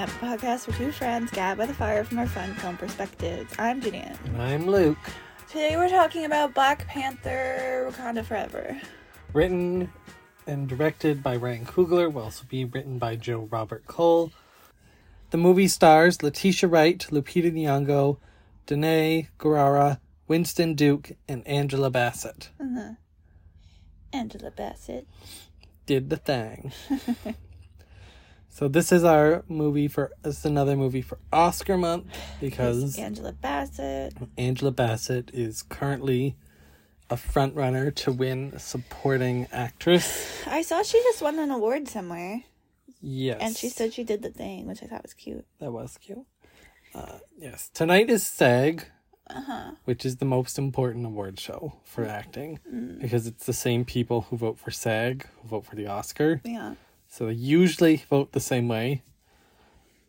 Camp, a podcast for two friends gab by the fire from our fun film perspectives. I'm Janine. And I'm Luke. Today we're talking about Black Panther Wakanda Forever. Written and directed by Ryan Coogler, will also be written by Joe Robert Cole. The movie stars Letitia Wright, Lupita Nyong'o, Danai Gurira, Winston Duke, and Angela Bassett. Uh-huh. Angela Bassett. Did the thing. so this is our movie for this is another movie for Oscar month because Angela Bassett. Angela Bassett is currently a front runner to win supporting actress. I saw she just won an award somewhere, Yes. and she said she did the thing, which I thought was cute. That was cute. Uh, yes. Tonight is SAG, Uh-huh. which is the most important award show for acting because it's the same people who vote for SAG who vote for the Oscar. Yeah. So they usually vote the same way.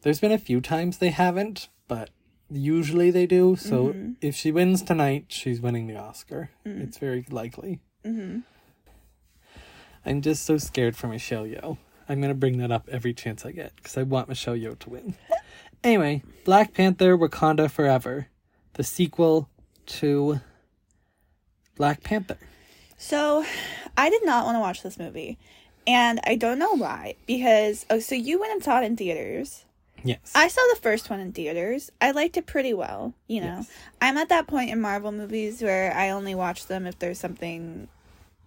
There's been a few times they haven't, but usually they do. So if she wins tonight, she's winning the Oscar. It's very likely. Mm-hmm. I'm just so scared for Michelle Yeoh. I'm gonna bring that up every chance I get because I want Michelle Yeoh to win. Anyway, Black Panther: Wakanda Forever, the sequel to Black Panther. So, I did not want to watch this movie, and I don't know why. Because oh, so you went and saw it in theaters. Yes. I saw the first one in theaters. I liked it pretty well. You know, Yes. I'm at that point in Marvel movies where I only watch them if there's something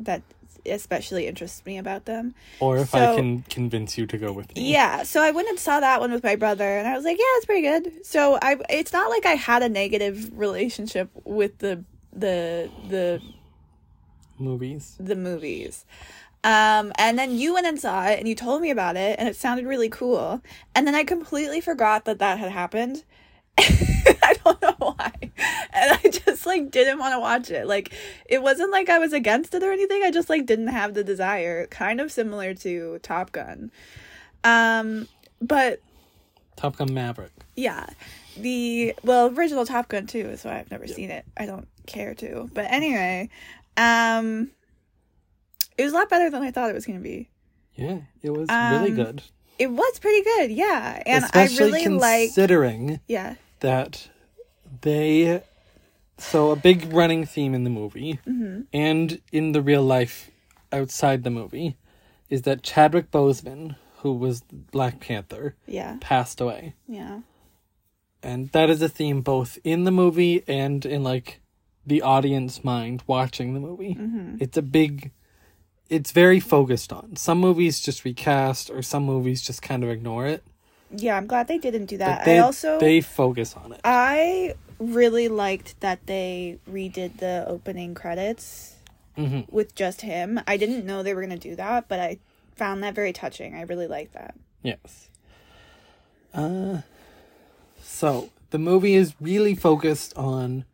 that especially interests me about them. or if so- I can convince you to go with me. Yeah, so I went and saw that one with my brother, and I was like, "Yeah, it's pretty good." So I, it's not like I had a negative relationship with the the the Movies. the movies. Um, and then you went and saw it and you told me about it and it sounded really cool. And then I completely forgot that that had happened. I don't know why. And I just like didn't want to watch it. Like it wasn't like I was against it or anything. I just like didn't have the desire. Kind of similar to Top Gun. Um, but Top Gun Maverick. yeah. The well, original Top Gun too is why I've never seen it. I don't care to. But anyway, um it was a lot better than I thought it was going to be. Yeah, it was really Um, good. It was pretty good, yeah. And Especially I really like considering yeah. that they so a big running theme in the movie Mm-hmm. and in the real life outside the movie is that Chadwick Boseman, who was Black Panther, Yeah. passed away. Yeah. And that is a theme both in the movie and in like the audience mind watching the movie. Mm-hmm. It's a big it's very focused on. Some movies just recast or some movies just kind of ignore it. Yeah, I'm glad they didn't do that. But they I also they focus on it. I really liked that they redid the opening credits hmm with just him. I didn't know they were going to do that, but I found that very touching. I really liked that. Yes. Uh, so the movie is really focused on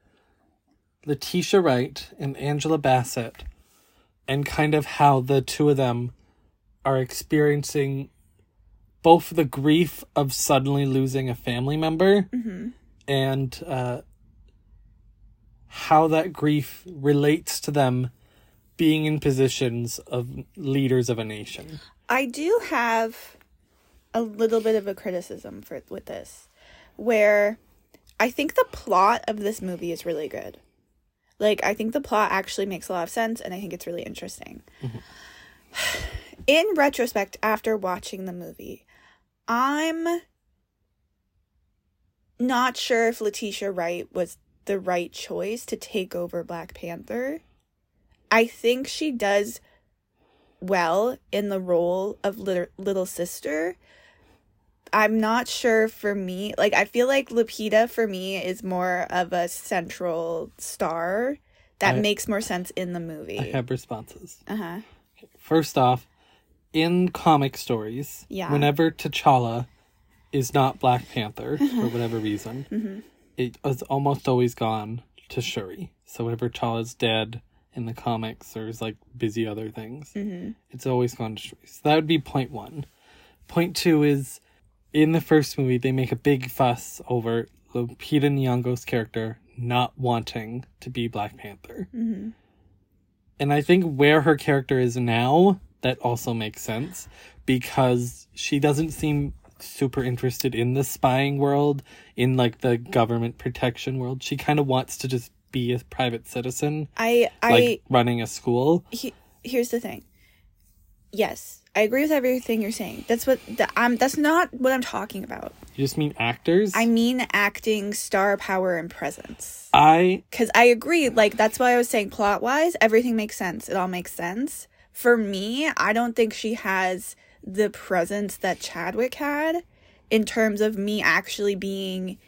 Letitia Wright and Angela Bassett, and kind of how the two of them are experiencing both the grief of suddenly losing a family member and uh, how that grief relates to them being in positions of leaders of a nation. I do have a little bit of a criticism for with this, where I think the plot of this movie is really good. Like I think the plot actually makes a lot of sense, and I think it's really interesting. Mm-hmm. In retrospect, after watching the movie, I'm not sure if Letitia Wright was the right choice to take over Black Panther. I think she does well in the role of little, little sister. I'm not sure for me. Like I feel like Lupita for me is more of a central star that I- makes more sense in the movie. I have responses. uh-huh. First off, in comic stories, Yeah. whenever T'Challa is not Black Panther for whatever reason, Mm-hmm. it is almost always gone to Shuri. So whenever T'Challa's dead in the comics or is like busy other things, Mm-hmm. it's always gone to Shuri. So that would be point one. Point two is in the first movie they make a big fuss over Lupita Nyong'o's character not wanting to be Black Panther. Mm-hmm. And I think where her character is now, that also makes sense because she doesn't seem super interested in the spying world, in like the government protection world. She kind of wants to just be a private citizen, I I like running a school. he, here's the thing. Yes, I agree with everything you're saying. That's what the, I'm. That's not what I'm talking about. You just mean actors? I mean acting, star power, and presence. I Because I agree. Like that's why I was saying plot wise, everything makes sense. It all makes sense. For me, I don't think she has the presence that Chadwick had in terms of me actually being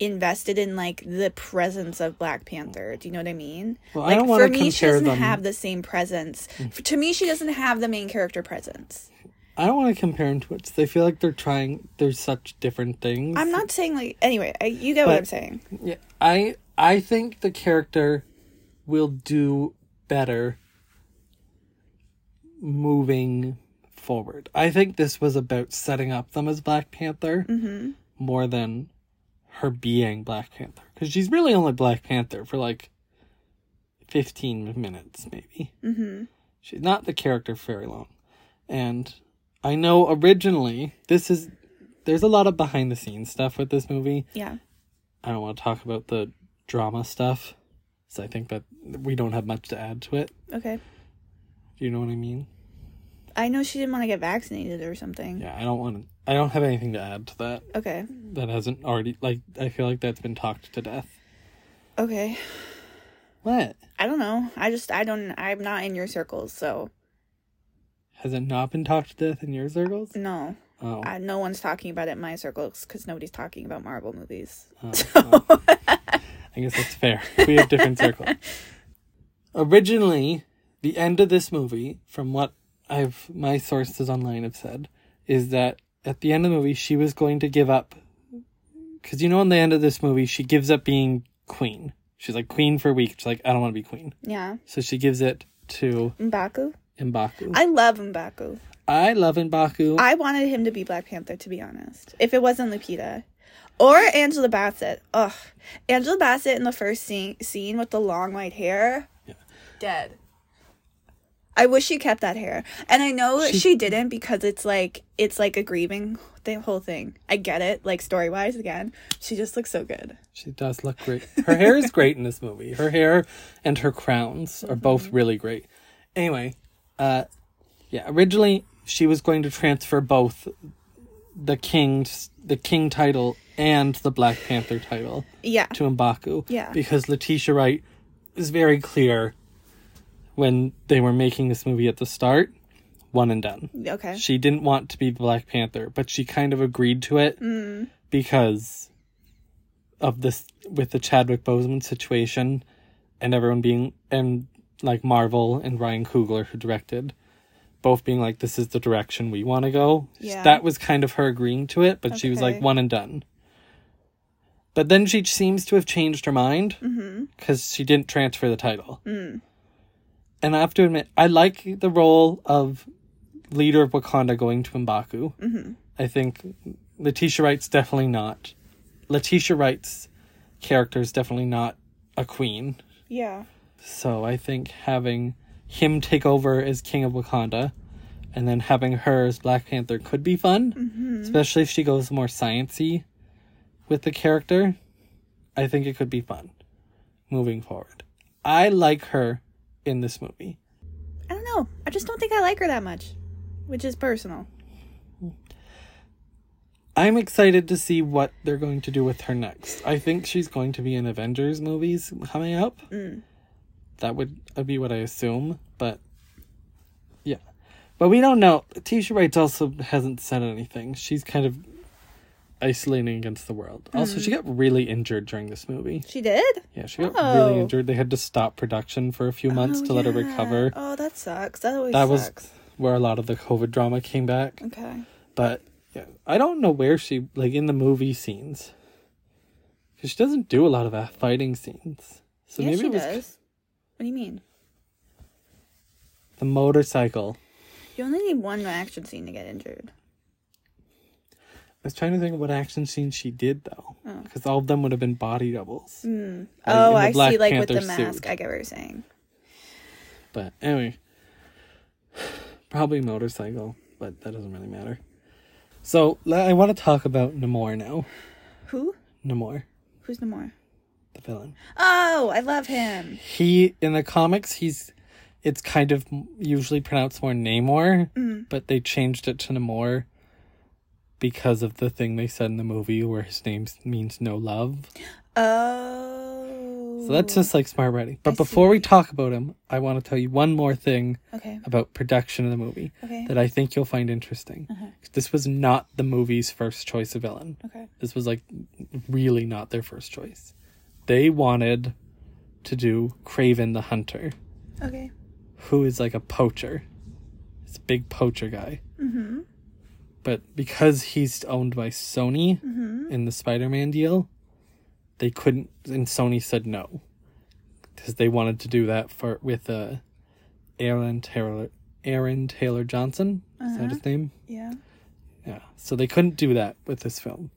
invested in like the presence of Black Panther. Do you know what I mean? Well, I like wanna for me, she doesn't them. have the same presence. Mm. F- To me, she doesn't have the main character presence. I don't want to compare them to it. I feel like they're trying. They're such different things. I'm not saying like anyway. I, you get what I'm saying. Yeah, I I think the character will do better moving forward. I think this was about setting up them as Black Panther mm-hmm. more than her being Black Panther because she's really only Black Panther for like fifteen minutes, maybe. Mm-hmm. She's not the character for very long, and I know originally this is. There's a lot of behind the scenes stuff with this movie. Yeah. I don't want to talk about the drama stuff. So I think that we don't have much to add to it. Okay. Do you know what I mean? I know she didn't want to get vaccinated or something. Yeah, I don't want to. I don't have anything to add to that. Okay. That hasn't already like. I feel like that's been talked to death. Okay. What I don't know. I just I don't I'm not in your circles, so has it not been talked to death in your circles? no. Oh, I, no one's talking about it in my circles because nobody's talking about Marvel movies. oh, oh. I guess that's fair. We have different circles. Originally, the end of this movie, from what I've my sources online have said, is that at the end of the movie she was going to give up because you know in the end of this movie she gives up being queen. She's like queen for a week. She's like I don't want to be queen, Yeah. so she gives it to M'Baku. Mbaku. I, I love M'Baku. I love Mbaku. I wanted him to be Black Panther, to be honest. If it wasn't Lupita. Or Angela Bassett. Ugh. Angela Bassett in the first scene, scene with the long white hair. Yeah. Dead. I wish she kept that hair. And I know She- she, didn't because it's like it's like a grieving the whole thing. I get it, like story wise again. She just looks so good. She does look great. Her hair is great in this movie. Her hair and her crowns are both really great. Anyway, uh yeah, originally she was going to transfer both the king's the king title and the Black Panther title Yeah. to Mbaku. Yeah. Because Letitia Wright is very clear when they were making this movie at the start, one and done. Okay. She didn't want to be the Black Panther, but she kind of agreed to it mm. because of this with the Chadwick Boseman situation and everyone being and like Marvel and Ryan Coogler who directed both being like this is the direction we want to go. Yeah. That was kind of her agreeing to it, but she was like one and done. But then she seems to have changed her mind mm-hmm. because she didn't transfer the title. Mm. And I have to admit, I like the role of leader of Wakanda going to Mbaku. Mm-hmm. I think Letitia Wright's definitely not. Letitia Wright's character is definitely not a queen. Yeah. So I think having him take over as King of Wakanda and then having her as Black Panther could be fun, especially if she goes more sciency with the character. I think it could be fun moving forward. I like her in this movie. I don't know. I just don't think I like her that much, which is personal. I'm excited to see what they're going to do with her next. I think she's going to be in Avengers movies coming up. That would uh, be what I assume, but yeah. But we don't know. Tisha Wright also hasn't said anything. She's kind of isolating against the world. Also, she hmm. got really injured during this movie. She did? Yeah, she got Oh. really injured. They had to stop production for a few months Oh, to let her oh, recover. Oh, that sucks. That always That was where a lot of the COVID drama came back. Okay. But yeah, I don't know where she like in the movie scenes because she doesn't do a lot of fighting scenes. So yeah, maybe she it was does. What do you mean? the motorcycle. You only need one action scene to get injured. I was trying to think of what action scene she did though, Oh. because all of them would have been body doubles. oh, in the I Black see. Like with the mask. suit. I get what you're saying. But anyway, probably motorcycle, but that doesn't really matter. So I want to talk about Namor now. Who? Namor, Who's Namor? the villain. Oh, I love him. He in the comics, he's it's kind of usually pronounced more Namor, Mm. but they changed it to Namor because of the thing they said in the movie where his name means no love. Oh. So that's just like smart writing. But I before we talk about him, I want to tell you one more thing Okay. about production of the movie Okay. that I think you'll find interesting. Uh-huh. This was not the movie's first choice of villain. Okay. This was like really not their first choice. They wanted to do Kraven the Hunter, Okay. who is like a poacher. It's a big poacher guy. Mm-hmm. But because he's owned by Sony Mm-hmm. in the Spider-Man deal, they couldn't and Sony said no. Because they wanted to do that for with uh Aaron Taylor Aaron Taylor Johnson. Is that Uh-huh. his name? Yeah. Yeah. So they couldn't do that with this film.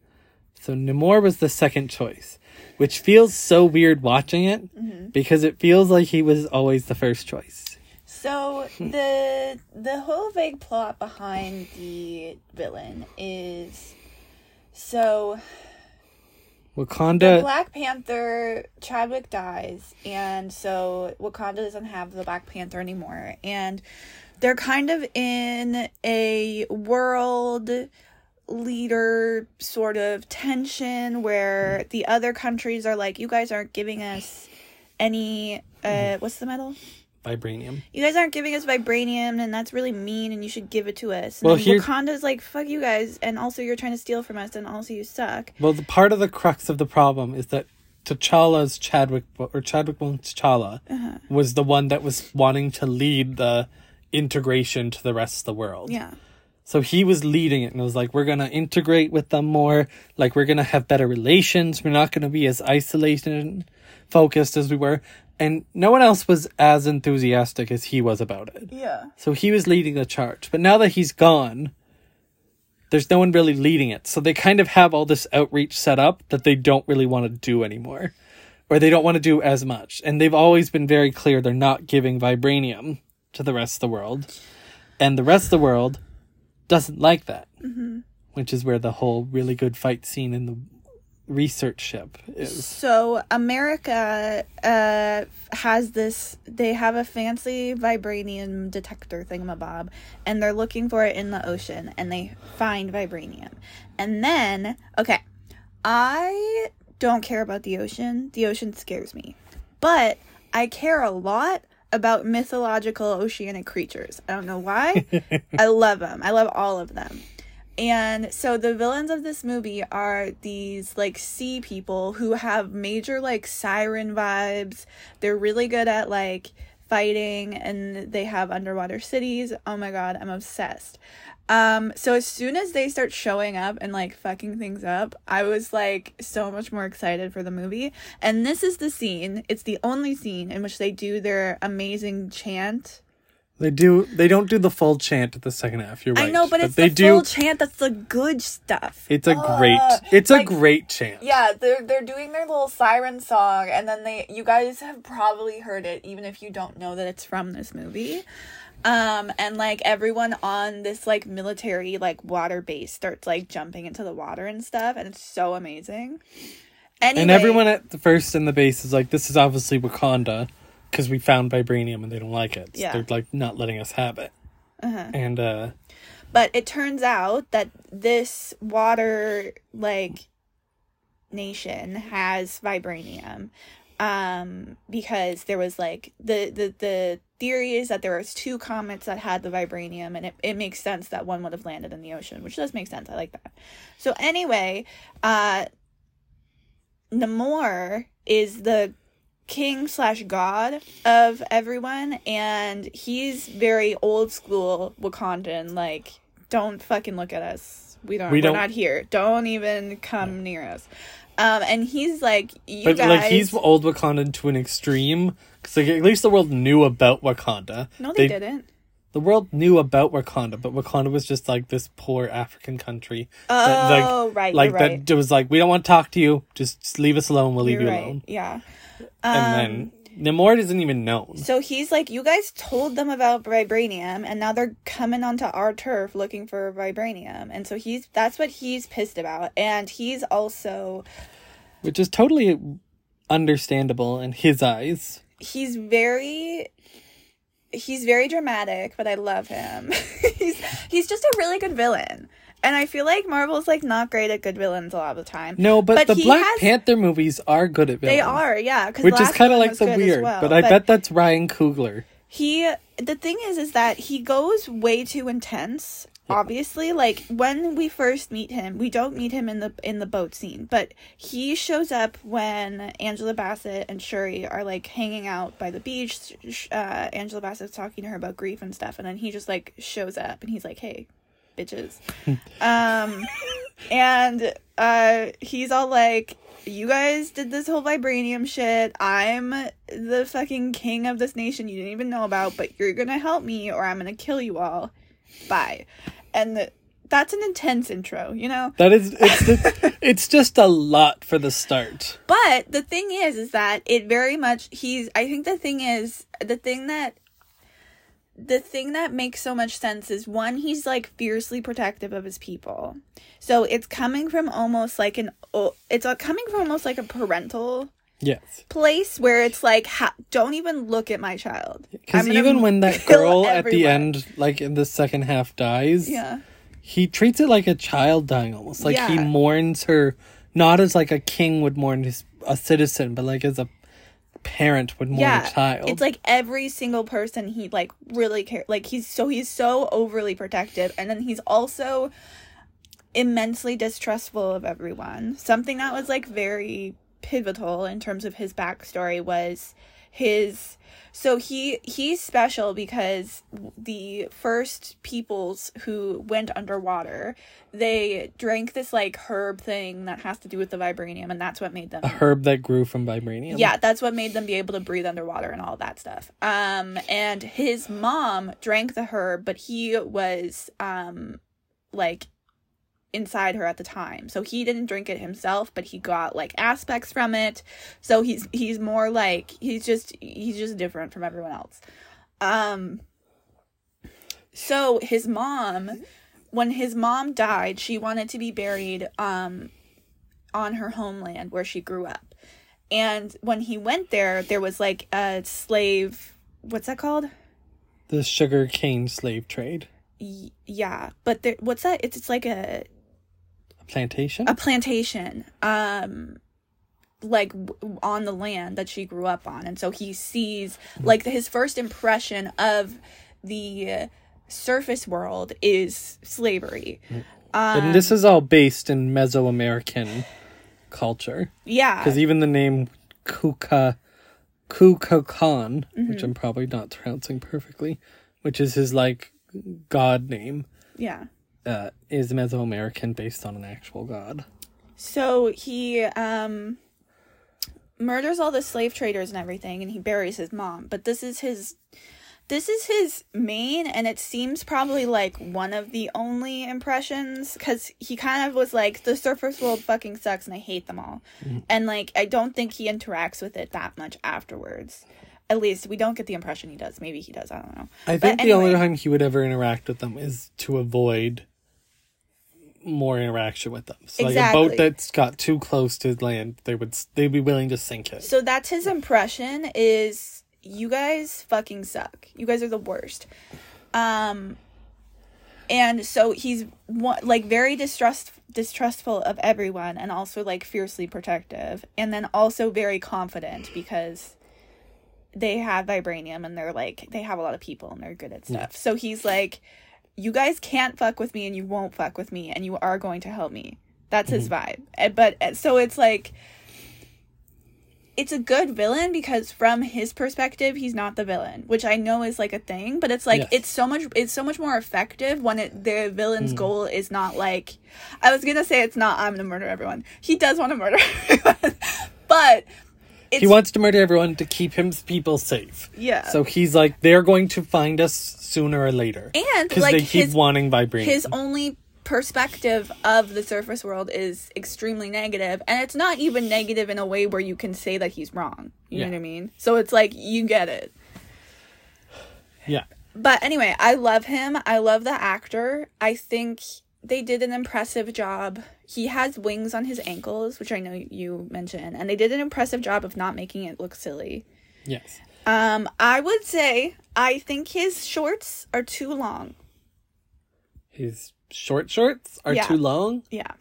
So Namor was the second choice, which feels so weird watching it Mm-hmm. because it feels like he was always the first choice. So the the whole vague plot behind the villain is so the Wakanda Black Panther Chadwick dies, and so Wakanda doesn't have the Black Panther anymore, and they're kind of in a world leader sort of tension where the other countries are like, you guys aren't giving us any uh what's the metal? Vibranium. You guys aren't giving us vibranium and that's really mean and you should give it to us. And Well, here- Wakanda's like, fuck you guys and also you're trying to steal from us and also you suck. Well, the part of the crux of the problem is that T'Challa's Chadwick or Chadwick T'Challa Uh-huh. was the one that was wanting to lead the integration to the rest of the world. Yeah. So he was leading it and was like, we're going to integrate with them more. Like, we're going to have better relations. We're not going to be as isolated and focused as we were. And no one else was as enthusiastic as he was about it. Yeah. So he was leading the charge. But now that he's gone, there's no one really leading it. So they kind of have all this outreach set up that they don't really want to do anymore. Or they don't want to do as much. And they've always been very clear they're not giving vibranium to the rest of the world. And the rest of the world doesn't like that. Mm-hmm. Which is where the whole really good fight scene in the research ship is. So America uh has this they have a fancy vibranium detector thingamabob and they're looking for it in the ocean and they find vibranium. And then okay, I don't care about the ocean. The ocean scares me. But I care a lot about mythological oceanic creatures. I don't know why. I love them. I love all of them. And so the villains of this movie are these like sea people who have major like siren vibes. They're really good at like fighting and they have underwater cities. Oh my god, I'm obsessed. Um so as soon as they start showing up and like fucking things up, I was like so much more excited for the movie. And this is the scene. It's the only scene in which they do their amazing chant. They do. They don't do the full chant at the second half. You're right. I know, but it's they the do. full chant that's the good stuff. It's a great. It's a great chant. Yeah, they're they're doing their little siren song, and then they you guys have probably heard it, even if you don't know that it's from this movie. Um, and like everyone on this like military like water base starts like jumping into the water and stuff, and it's so amazing. Anyway, And everyone at the first in the base is like, "This is obviously Wakanda, because we found vibranium and they don't like it. So Yeah. they're like not letting us have it." Uh-huh. And uh, But it turns out that this water like nation has vibranium um because there was like the the the theory is that there was two comets that had the vibranium and it, it makes sense that one would have landed in the ocean which does make sense i like that so anyway uh namor is the king slash god of everyone and he's very old school wakandan like don't fucking look at us we don't We don't- are not here don't even come near us um and he's like you but guys like he's old Wakanda to an extreme. Because like, at least the world knew about Wakanda. no they, didn't The world knew about Wakanda, but Wakanda was just like this poor African country. that, like, oh right like you're right that was like, we don't want to talk to you. Just, just leave us alone. We'll leave you're you right alone. yeah And Um, then Namor doesn't even know. So he's like, you guys told them about vibranium, and now they're coming onto our turf looking for vibranium, and so he's that's what he's pissed about, and he's also Which is totally understandable in his eyes. he's very he's very dramatic, but I love him. he's he's just a really good villain. And I feel like Marvel's like not great at good villains a lot of the time. No, but, But the Black has- Panther movies are good at villains. They are, yeah. Which the is kind of like was so good as weird. well, but I bet that's Ryan Coogler. he the thing is is that he goes way too intense obviously like when we first meet him we don't meet him in the in the boat scene but he shows up when angela bassett and shuri are like hanging out by the beach uh angela bassett's talking to her about grief and stuff and then he just like shows up and he's like hey bitches. Um and uh he's all like you guys did this whole vibranium shit. I'm the fucking king of this nation you didn't even know about but you're gonna help me or i'm gonna kill you all. Bye. And the, that's an intense intro you know? That is, it's it's just a lot for the start. but the thing is is that it very much he's i think the thing is the thing that the thing that makes so much sense is one he's like fiercely protective of his people. So it's coming from almost like an it's uh, coming from almost like a parental Yes, place where it's like ha- don't even look at my child. Because even when that girl at the end, like in the second half, dies, yeah. he treats it like a child dying almost. Like he mourns her, not as like a king would mourn his a citizen, but like as a parent would mourn yeah a child. it's like every single person he like really care like he's so he's so overly protective and then he's also immensely distrustful of everyone something that was like very pivotal in terms of his backstory was his so he he's special because the first peoples who went underwater they drank this like herb thing that has to do with the vibranium and that's what made them a herb that grew from vibranium. yeah, that's what made them be able to breathe underwater and all that stuff. Um, and his mom drank the herb, but he was um, like inside her at the time, so he didn't drink it himself, but he got like aspects from it. So he's he's more like he's just he's just different from everyone else. Um, so his mom, when his mom died, she wanted to be buried um on her homeland where she grew up. And when he went there, there was like a slave. What's that called? the sugar cane slave trade, yeah, but there, what's that? It's it's like a a plantation. a plantation. Um, like w- on the land that she grew up on, and so he sees like his first impression of the surface world is slavery. and this is all based in Mesoamerican culture. Yeah, Because even the name Kuka Kukulkan, Mm-hmm. which I'm probably not pronouncing perfectly, which is his like god name, yeah. Uh, is Mesoamerican based on an actual god. So he um murders all the slave traders and everything and he buries his mom. But this is his this is his main and it seems probably like one of the only impressions cuz he kind of was like the surface world fucking sucks and I hate them all. And like I don't think he interacts with it that much afterwards. At least we don't get the impression he does. Maybe he does. I don't know. I think the only time he would ever interact with them is to avoid more interaction with them. So like a boat that's got too close to land, they would they'd be willing to sink it. So that's his impression is you guys fucking suck. You guys are the worst. Um and so he's one, like very distrust distrustful of everyone and also like fiercely protective and then also very confident because they have vibranium and they're like they have a lot of people and they're good at stuff. So he's like you guys can't fuck with me and you won't fuck with me and you are going to help me. That's his vibe. Eh, But eh, so it's like it's a good villain because from his perspective he's not the villain which i know is like a thing but it's like Yes. it's so much it's so much more effective when it the villain's goal is not like i was gonna say it's not i'm gonna murder everyone he does want to murder everyone but he wants to murder everyone to keep his people safe. yeah So he's like, they're going to find us sooner or later. and Because like they keep his wanting vibranium. his only perspective of the surface world is extremely negative and it's not even negative in a way where you can say that he's wrong you know what i mean so it's like you get it Yeah. but anyway i love him i love the actor i think they did an impressive job he has wings on his ankles which i know you mentioned and they did an impressive job of not making it look silly Yes. um i would say i think his shorts are too long His short shorts are Yeah. too long. yeah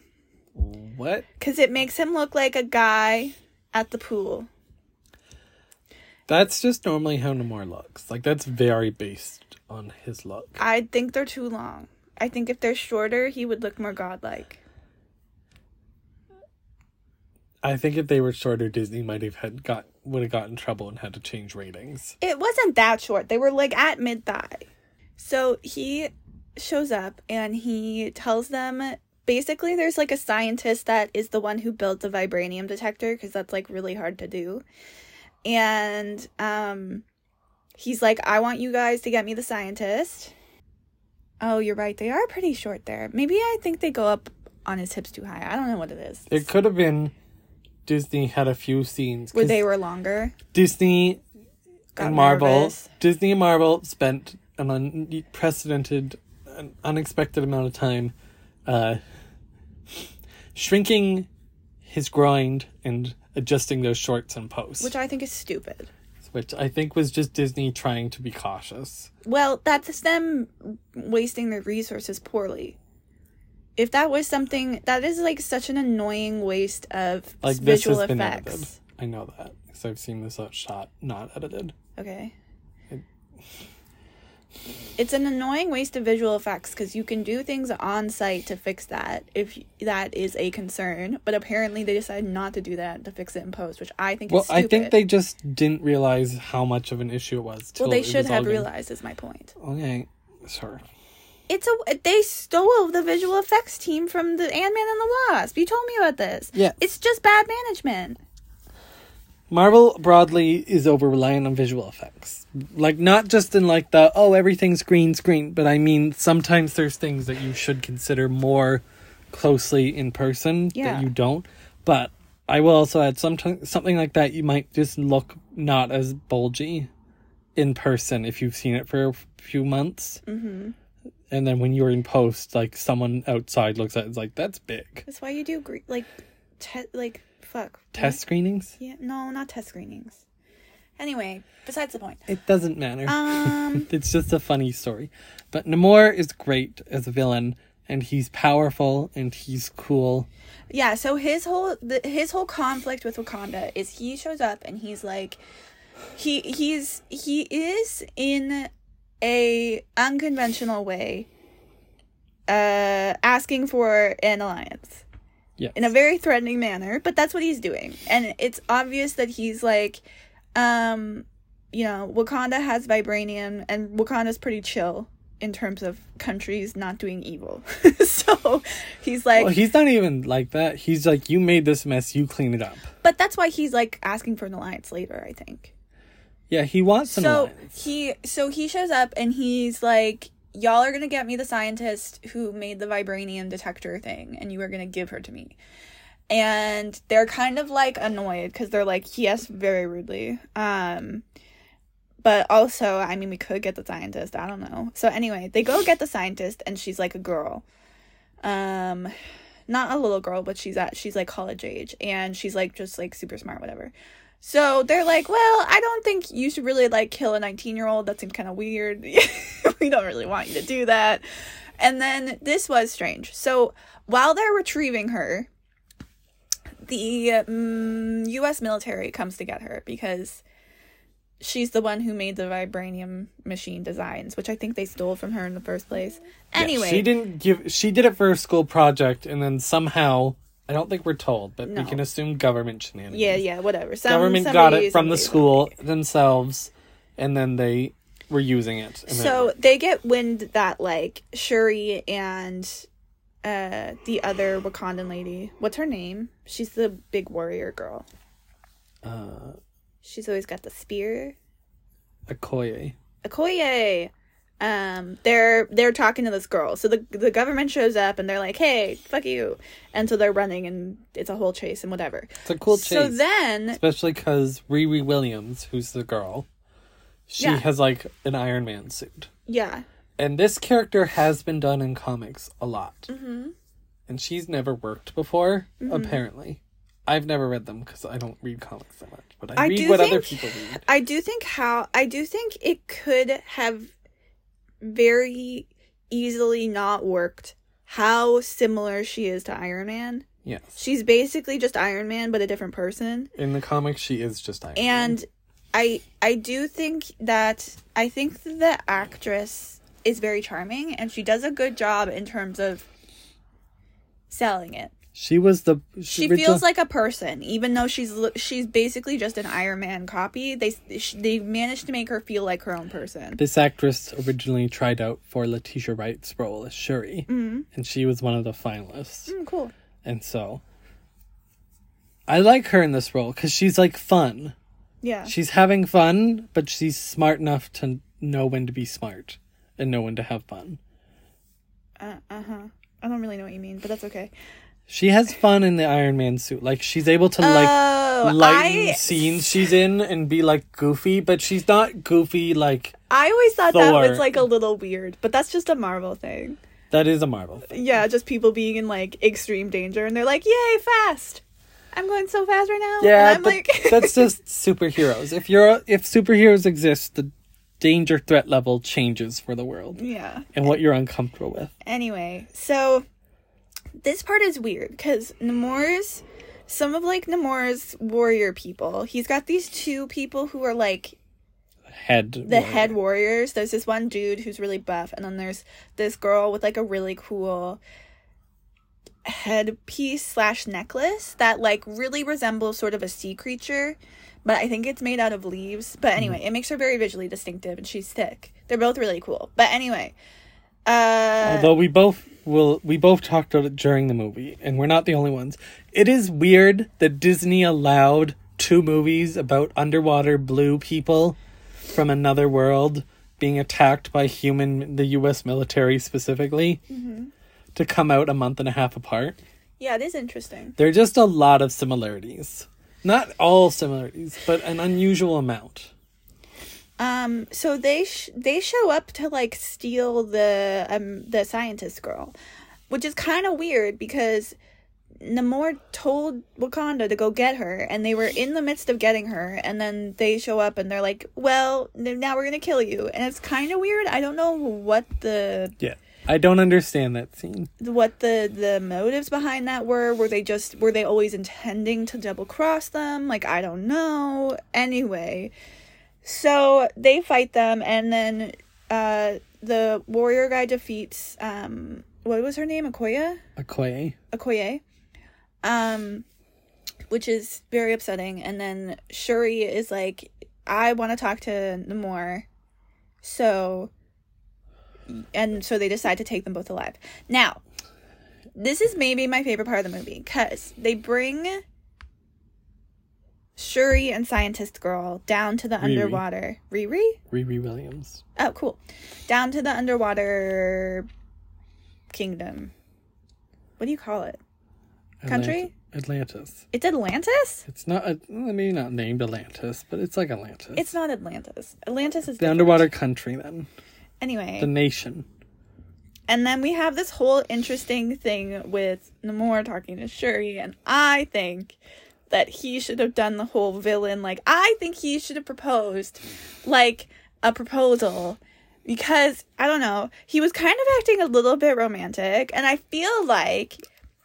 What? because it makes him look like a guy at the pool That's just normally how Namor looks. Like that's very based on his look. I think they're too long. I think if they're shorter, he would look more godlike. I think if they were shorter, Disney might have had got would have got in trouble and had to change ratings. It wasn't that short. They were like at mid thigh. So he shows up and he tells them basically there's like a scientist that is the one who built the vibranium detector because that's like really hard to do. And um he's like I want you guys to get me the scientist. Oh, you're right. They are pretty short there. Maybe I think they go up on his hips too high. I don't know what it is. It could have been Disney had a few scenes where they were longer. Disney Got and Marvel. nervous. Disney and Marvel spent an unprecedented, an unexpected amount of time uh, shrinking his grind and adjusting those shorts and posts, Which I think is stupid. Which I think was just Disney trying to be cautious. Well, that's them wasting their resources poorly. If that was something that is like such an annoying waste of Like visual effects. I know that because I've seen this shot not edited. Okay. It- It's an annoying waste of visual effects because you can do things on site to fix that if that is a concern. But apparently, they decided not to do that to fix it in post, which I think Well. I think they just didn't realize how much of an issue it was. well, they should have realized. Is my point. Okay, sorry It's a they stole the visual effects team from the Ant Man and the Wasp. You told me about this. Yeah. It's just bad management. Marvel broadly is over reliant on visual effects. Like not just in like the oh everything's green screen, but I mean sometimes there's things that you should consider more closely in person Yeah. that you don't. But I will also add sometimes something like that you might just look not as bulgy in person if you've seen it for a few months. Mm-hmm. And then when you're in post, like someone outside looks at it, it's like that's big. That's why you do gre- like, te- like fuck Test screenings? Yeah, no, not test screenings. Anyway, besides the point. It doesn't matter. Um, It's just a funny story. But Namor is great as a villain, and he's powerful and he's cool. yeah. So his whole the, his whole conflict with Wakanda is he shows up and he's like, he he's he is in a unconventional way, uh, asking for an alliance. Yes. in a very threatening manner but that's what he's doing and it's obvious that he's like um you know wakanda has vibranium and wakanda's pretty chill in terms of countries not doing evil so he's like well, he's not even like that. He's like, you made this mess, you clean it up. but that's why he's like asking for an alliance later i think Yeah, he wants an so alliance. he so he shows up and he's like y'all are gonna get me the scientist who made the vibranium detector thing and you are gonna give her to me and they're kind of like annoyed because they're like yes very rudely um but also i mean we could get the scientist i don't know so anyway they go get the scientist and she's like a girl um not a little girl but she's at she's like college age and she's like just like super smart whatever so they're like, well, I don't think you should really like kill a 19 year old. That seems kind of weird. we don't really want you to do that. And then this was strange. So while they're retrieving her, the um, US military comes to get her because she's the one who made the vibranium machine designs, which I think they stole from her in the first place. Yeah, Anyway, she didn't give. She did it for a school project, and then somehow I don't think we're told, but we can assume government shenanigans. yeah, yeah, whatever. Some, government got it from the somebody- school themselves, and then they were using it. So they get wind that like Shuri and uh the other Wakandan lady, what's her name? She's the big warrior girl. uh, She's always got the spear. Okoye. Okoye. um they're they're talking to this girl so the the government shows up and they're like hey fuck you and so they're running and it's a whole chase and whatever It's a cool chase. so then Especially because Riri Williams, who's the girl, she Yeah. has like an Iron Man suit. yeah And this character has been done in comics a lot. Mm-hmm. And she's never worked before, Mm-hmm. apparently. I've never read them because I don't read comics that much, but I, I read what other think- people read. I do think how I do think it could have very easily not worked how similar she is to Iron Man. Yes. She's basically just Iron Man but a different person. In the comics, she is just Iron Man. And I I do think that I think the actress is very charming and she does a good job in terms of selling it. She was the. She original- feels like a person, even though she's she's basically just an Iron Man copy. They they managed to make her feel like her own person. This actress originally tried out for Letitia Wright's role as Shuri, Mm-hmm. and she was one of the finalists. Mm, cool. And so, I like her in this role because she's like fun. Yeah. She's having fun, but she's smart enough to know when to be smart and know when to have fun. Uh huh. I don't really know what you mean, but that's okay. She has fun in the Iron Man suit. Like she's able to like oh, lighten I scenes she's in and be like goofy, but she's not goofy like I always thought that was like a little weird, but that's just a Marvel thing. that is a Marvel thing. Yeah, just people being in like extreme danger, and they're like, "Yay, fast! I'm going so fast right now." Yeah, and I'm but like, that's just superheroes. If you're if superheroes exist, the danger threat level changes for the world yeah. and what you're uncomfortable with. Anyway, so this part is weird because Namor's some of like Namor's warrior people. He's got these two people who are like Head the warrior. head warriors. There's this one dude who's really buff, and then there's this girl with like a really cool headpiece slash necklace that like really resembles sort of a sea creature, but I think it's made out of leaves. But anyway, it makes her very visually distinctive, and she's thick. They're both really cool. But anyway, uh, Although we both will we both talked about it during the movie, and we're not the only ones. It is weird that Disney allowed two movies about underwater blue people from another world being attacked by human the US military specifically to come out a month and a half apart. yeah, it is interesting. There are just a lot of similarities. Not all similarities, but an unusual amount. Um, so they sh- they show up to like steal the um the scientist girl, which is kind of weird because Namor told Wakanda to go get her, and they were in the midst of getting her, and then they show up and they're like, "Well, now we're gonna kill you," and it's kind of weird. I don't know what the Yeah. I don't understand that scene. what the the motives behind that were. Were they just were they always intending to double cross them? Like I don't know. Anyway, so they fight them, and then uh the warrior guy defeats um what was her name Akoya. Okoye. Okoye, um, which is very upsetting. And then Shuri is like, I want to talk to Namor, so and so they decide to take them both alive. Now, this is maybe my favorite part of the movie because they bring Shuri and Scientist Girl down to the Riri. underwater. Riri? Riri Williams. Oh, cool. Down to the underwater kingdom. What do you call it? Country? Atlant- Atlantis. It's Atlantis? It's not, uh, maybe not named Atlantis, but it's like Atlantis. It's not Atlantis. Atlantis is the different. underwater country then. Anyway, The nation. and then we have this whole interesting thing with Namor talking to Shuri, and I think that he should have done the whole villain. Like, I think he should have proposed, like, a proposal. Because, I don't know, he was kind of acting a little bit romantic, and I feel like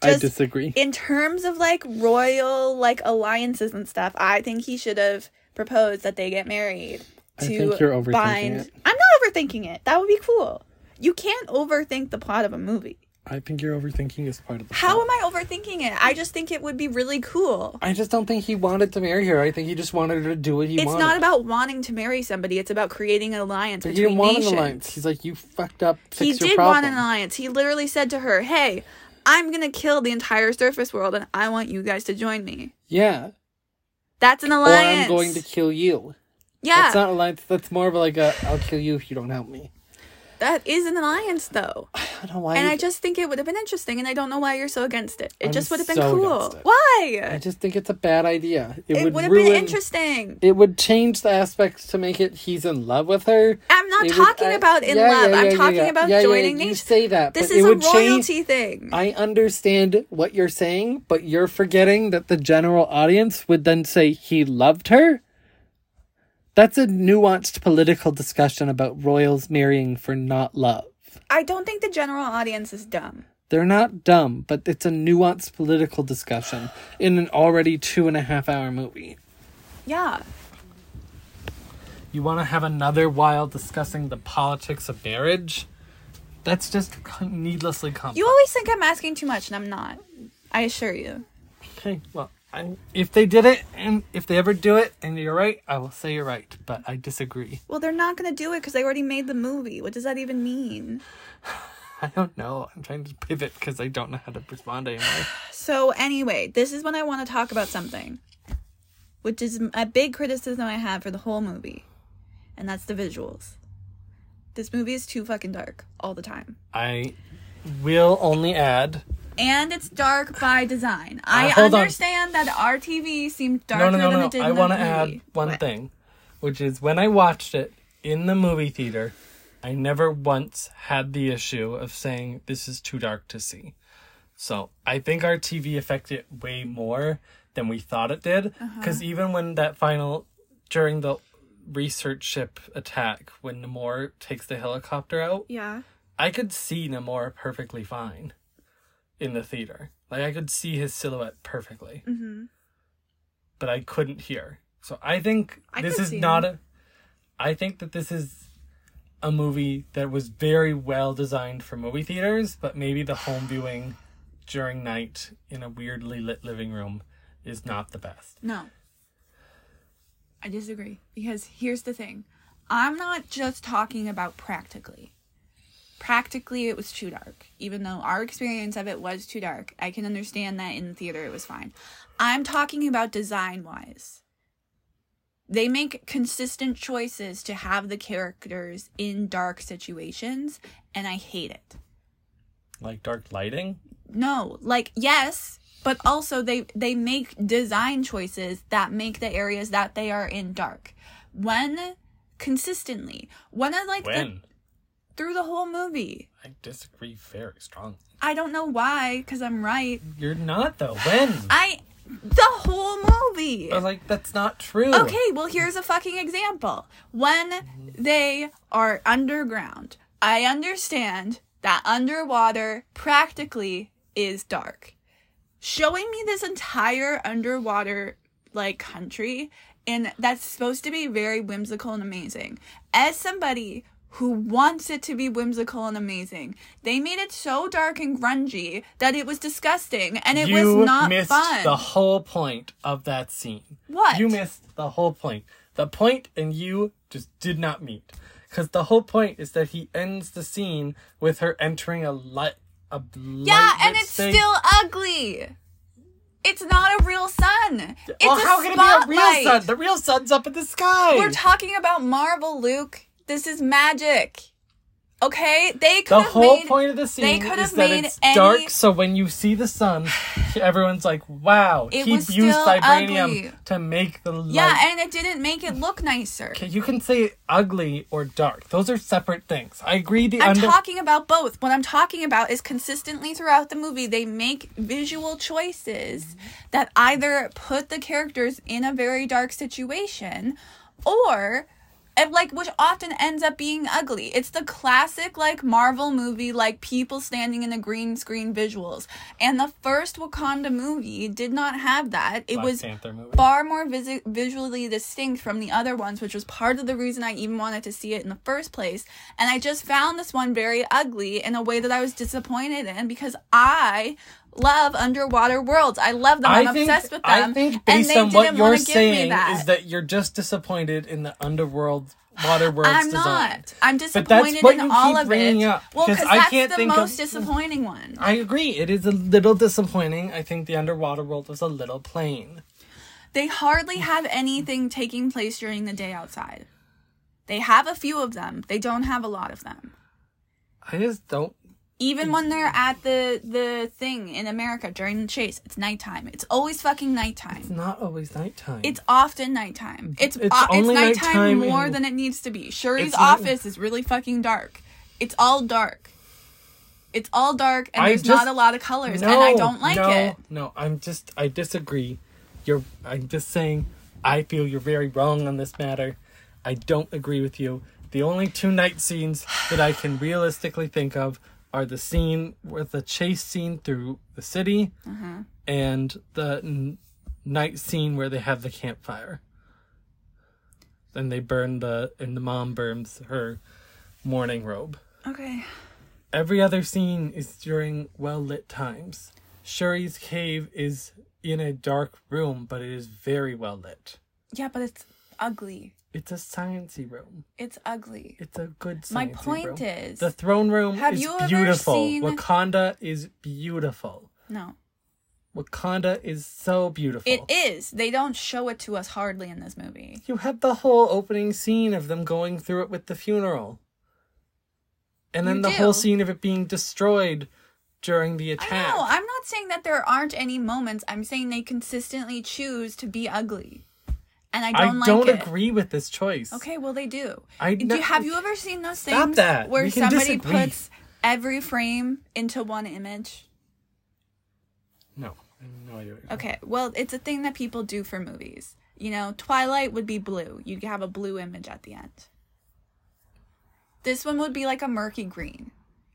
I disagree. in terms of like royal like alliances and stuff, I think he should have proposed that they get married to think you're overthinking bind. it. I'm not overthinking it. That would be cool. You can't overthink the plot of a movie. I think you're overthinking is part of the How plot. am I overthinking it? I just think it would be really cool. I just don't think he wanted to marry her. I think he just wanted her to do what he wanted. It's wanted. not about wanting to marry somebody. It's about creating an alliance But he didn't want nations. an alliance. He's like, you fucked up. Fix he did problem. want an alliance. He literally said to her, "Hey, I'm gonna kill the entire surface world, and I want you guys to join me." Yeah. That's an alliance. Or alliance. I'm going to kill you. Yeah. That's not alliance. That's more of like a I'll kill you if you don't help me. That is an alliance, though. I don't know why. And you- I just think it would have been interesting, and I don't know why you're so against it. It I'm just would have been so cool. Why? I just think it's a bad idea. It, it would would have been interesting. It would change the aspects to make it he's in love with her. I'm not It would- talking I- about in yeah, love. yeah, I'm talking yeah. about Yeah, yeah, joining You nature. say that, This is a would royalty change. thing. I understand what you're saying, but you're forgetting that the general audience would then say he loved her. That's a nuanced political discussion about royals marrying for not love. I don't think the general audience is dumb. They're not dumb, but it's a nuanced political discussion in an already two and a half hour movie. Yeah. You want to have another while discussing the politics of marriage? That's just needlessly complex. You always think I'm asking too much, and I'm not. I assure you. Okay, well, I, if they did it, and if they ever do it, and you're right, I will say you're right, but I disagree. Well, they're not going to do it because they already made the movie. What does that even mean? I don't know. I'm trying to pivot because I don't know how to respond anymore. So, anyway, this is when I want to talk about something, which is a big criticism I have for the whole movie, and that's the visuals. This movie is too fucking dark all the time. I will only add. And it's dark by design. I Uh, hold on. understand that TV seemed darker No, no, no, than no. it did I want to add one What? thing, which is when I watched it in the movie theater, I never once had the issue of saying this is too dark to see. So I think our TV affected it way more than we thought it did. Uh-huh. Because even when that final, during the research ship attack, when Namor takes the helicopter out, Yeah. I could see Namor perfectly fine in the theater. Like I could see his silhouette perfectly, Mm-hmm. but I couldn't hear. So I think I this is not him. a. I think that this is a movie that was very well designed for movie theaters, but maybe the home viewing during night in a weirdly lit living room is not the best. No. I disagree because here's the thing. I'm not just talking about practically. Practically, it was too dark. Even though our experience of it was too dark, I can understand that in the theater it was fine. I'm talking about design wise. They make consistent choices to have the characters in dark situations, and I hate it. Like dark lighting. No, like yes, but also they they make design choices that make the areas that they are in dark. When consistently, when I like the, When through the whole movie. I disagree very strongly. I don't know why, because I'm right. You're not though. When I the whole movie. I was like, that's not true. Okay, well, here's a fucking example. When they are underground, I understand that underwater practically is dark. Showing me this entire underwater like country and that's supposed to be very whimsical and amazing. As somebody who wants it to be whimsical and amazing, they made it so dark and grungy that it was disgusting and it you was not missed fun. the whole point of that scene. What? You missed the whole point. The point and you just did not meet. Because the whole point is that he ends the scene with her entering a light. A Yeah, and it's space. still ugly. It's not a real sun. It's well, a how can it be a real sun? The real sun's up in the sky. We're talking about Marvel, Luke. This is magic. Okay, they could the have whole made. point of the scene they could is have that made it's any- dark, so when you see the sun, everyone's like, "Wow, It he was used still vibranium ugly. to make the light." yeah, and it didn't make it look nicer. Okay, you can say ugly or dark. Those are separate things. I agree. The I'm under talking about both. What I'm talking about is consistently throughout the movie, they make visual choices that either put the characters in a very dark situation or and like which often ends up being ugly. It's the classic like Marvel movie like people standing in the green screen visuals. And the first Wakanda movie did not have that. It Black was far more visi- visually distinct from the other ones, which was part of the reason I even wanted to see it in the first place. And I just found this one very ugly in a way that I was disappointed in because I love underwater worlds. I love them. I'm I think, obsessed with them. I think and based they on what you're wanna give me saying that. is that you're just disappointed in the underworld water world's I'm design. not. I'm disappointed in all of it. up, well, 'cause because I that's can't the think of- most disappointing one. I agree. It is a little disappointing. I think the underwater world was a little plain. They hardly have anything taking place during the day outside. They have a few of them. They don't have a lot of them. I just don't. Even when they're at the the thing in America during the chase, it's nighttime. It's always fucking nighttime. It's not always nighttime. It's often nighttime. It's It's it's, uh, it's nighttime, more in- than it needs to be. Shuri's It's not- office is really fucking dark. It's all dark. It's all dark and I there's just- not a lot of colors and I don't like no, it. No, I'm just I disagree. You're I'm just saying I feel you're very wrong on this matter. I don't agree with you. The only two night scenes that I can realistically think of are the scene with the chase scene through the city Mm-hmm. and the n- night scene where they have the campfire. And they burn the and the mom burns her mourning robe. Okay. Every other scene is during well lit times. Shuri's cave is in a dark room, but it is very well lit. Yeah, but it's ugly. It's a sciency room. It's ugly. It's a good My point room. is the throne room Have is you ever beautiful. seen- Wakanda is beautiful. no. Wakanda is so beautiful. It is. They don't show it to us hardly in this movie. You have the whole opening scene of them going through it with the funeral. And then You the whole scene of it being destroyed during the I attack. know. I'm not saying that there aren't any moments. I'm saying they consistently choose to be ugly. And I I don't don't, it. agree with this choice. Okay, well they do. I do kn- have you ever seen those Stop things that. where We can somebody disagree. puts every frame into one image? No. I have no idea. what you're Okay, well it's a thing that people do for movies. You know, Twilight would be blue. You'd have a blue image at the end. This one would be like a murky green.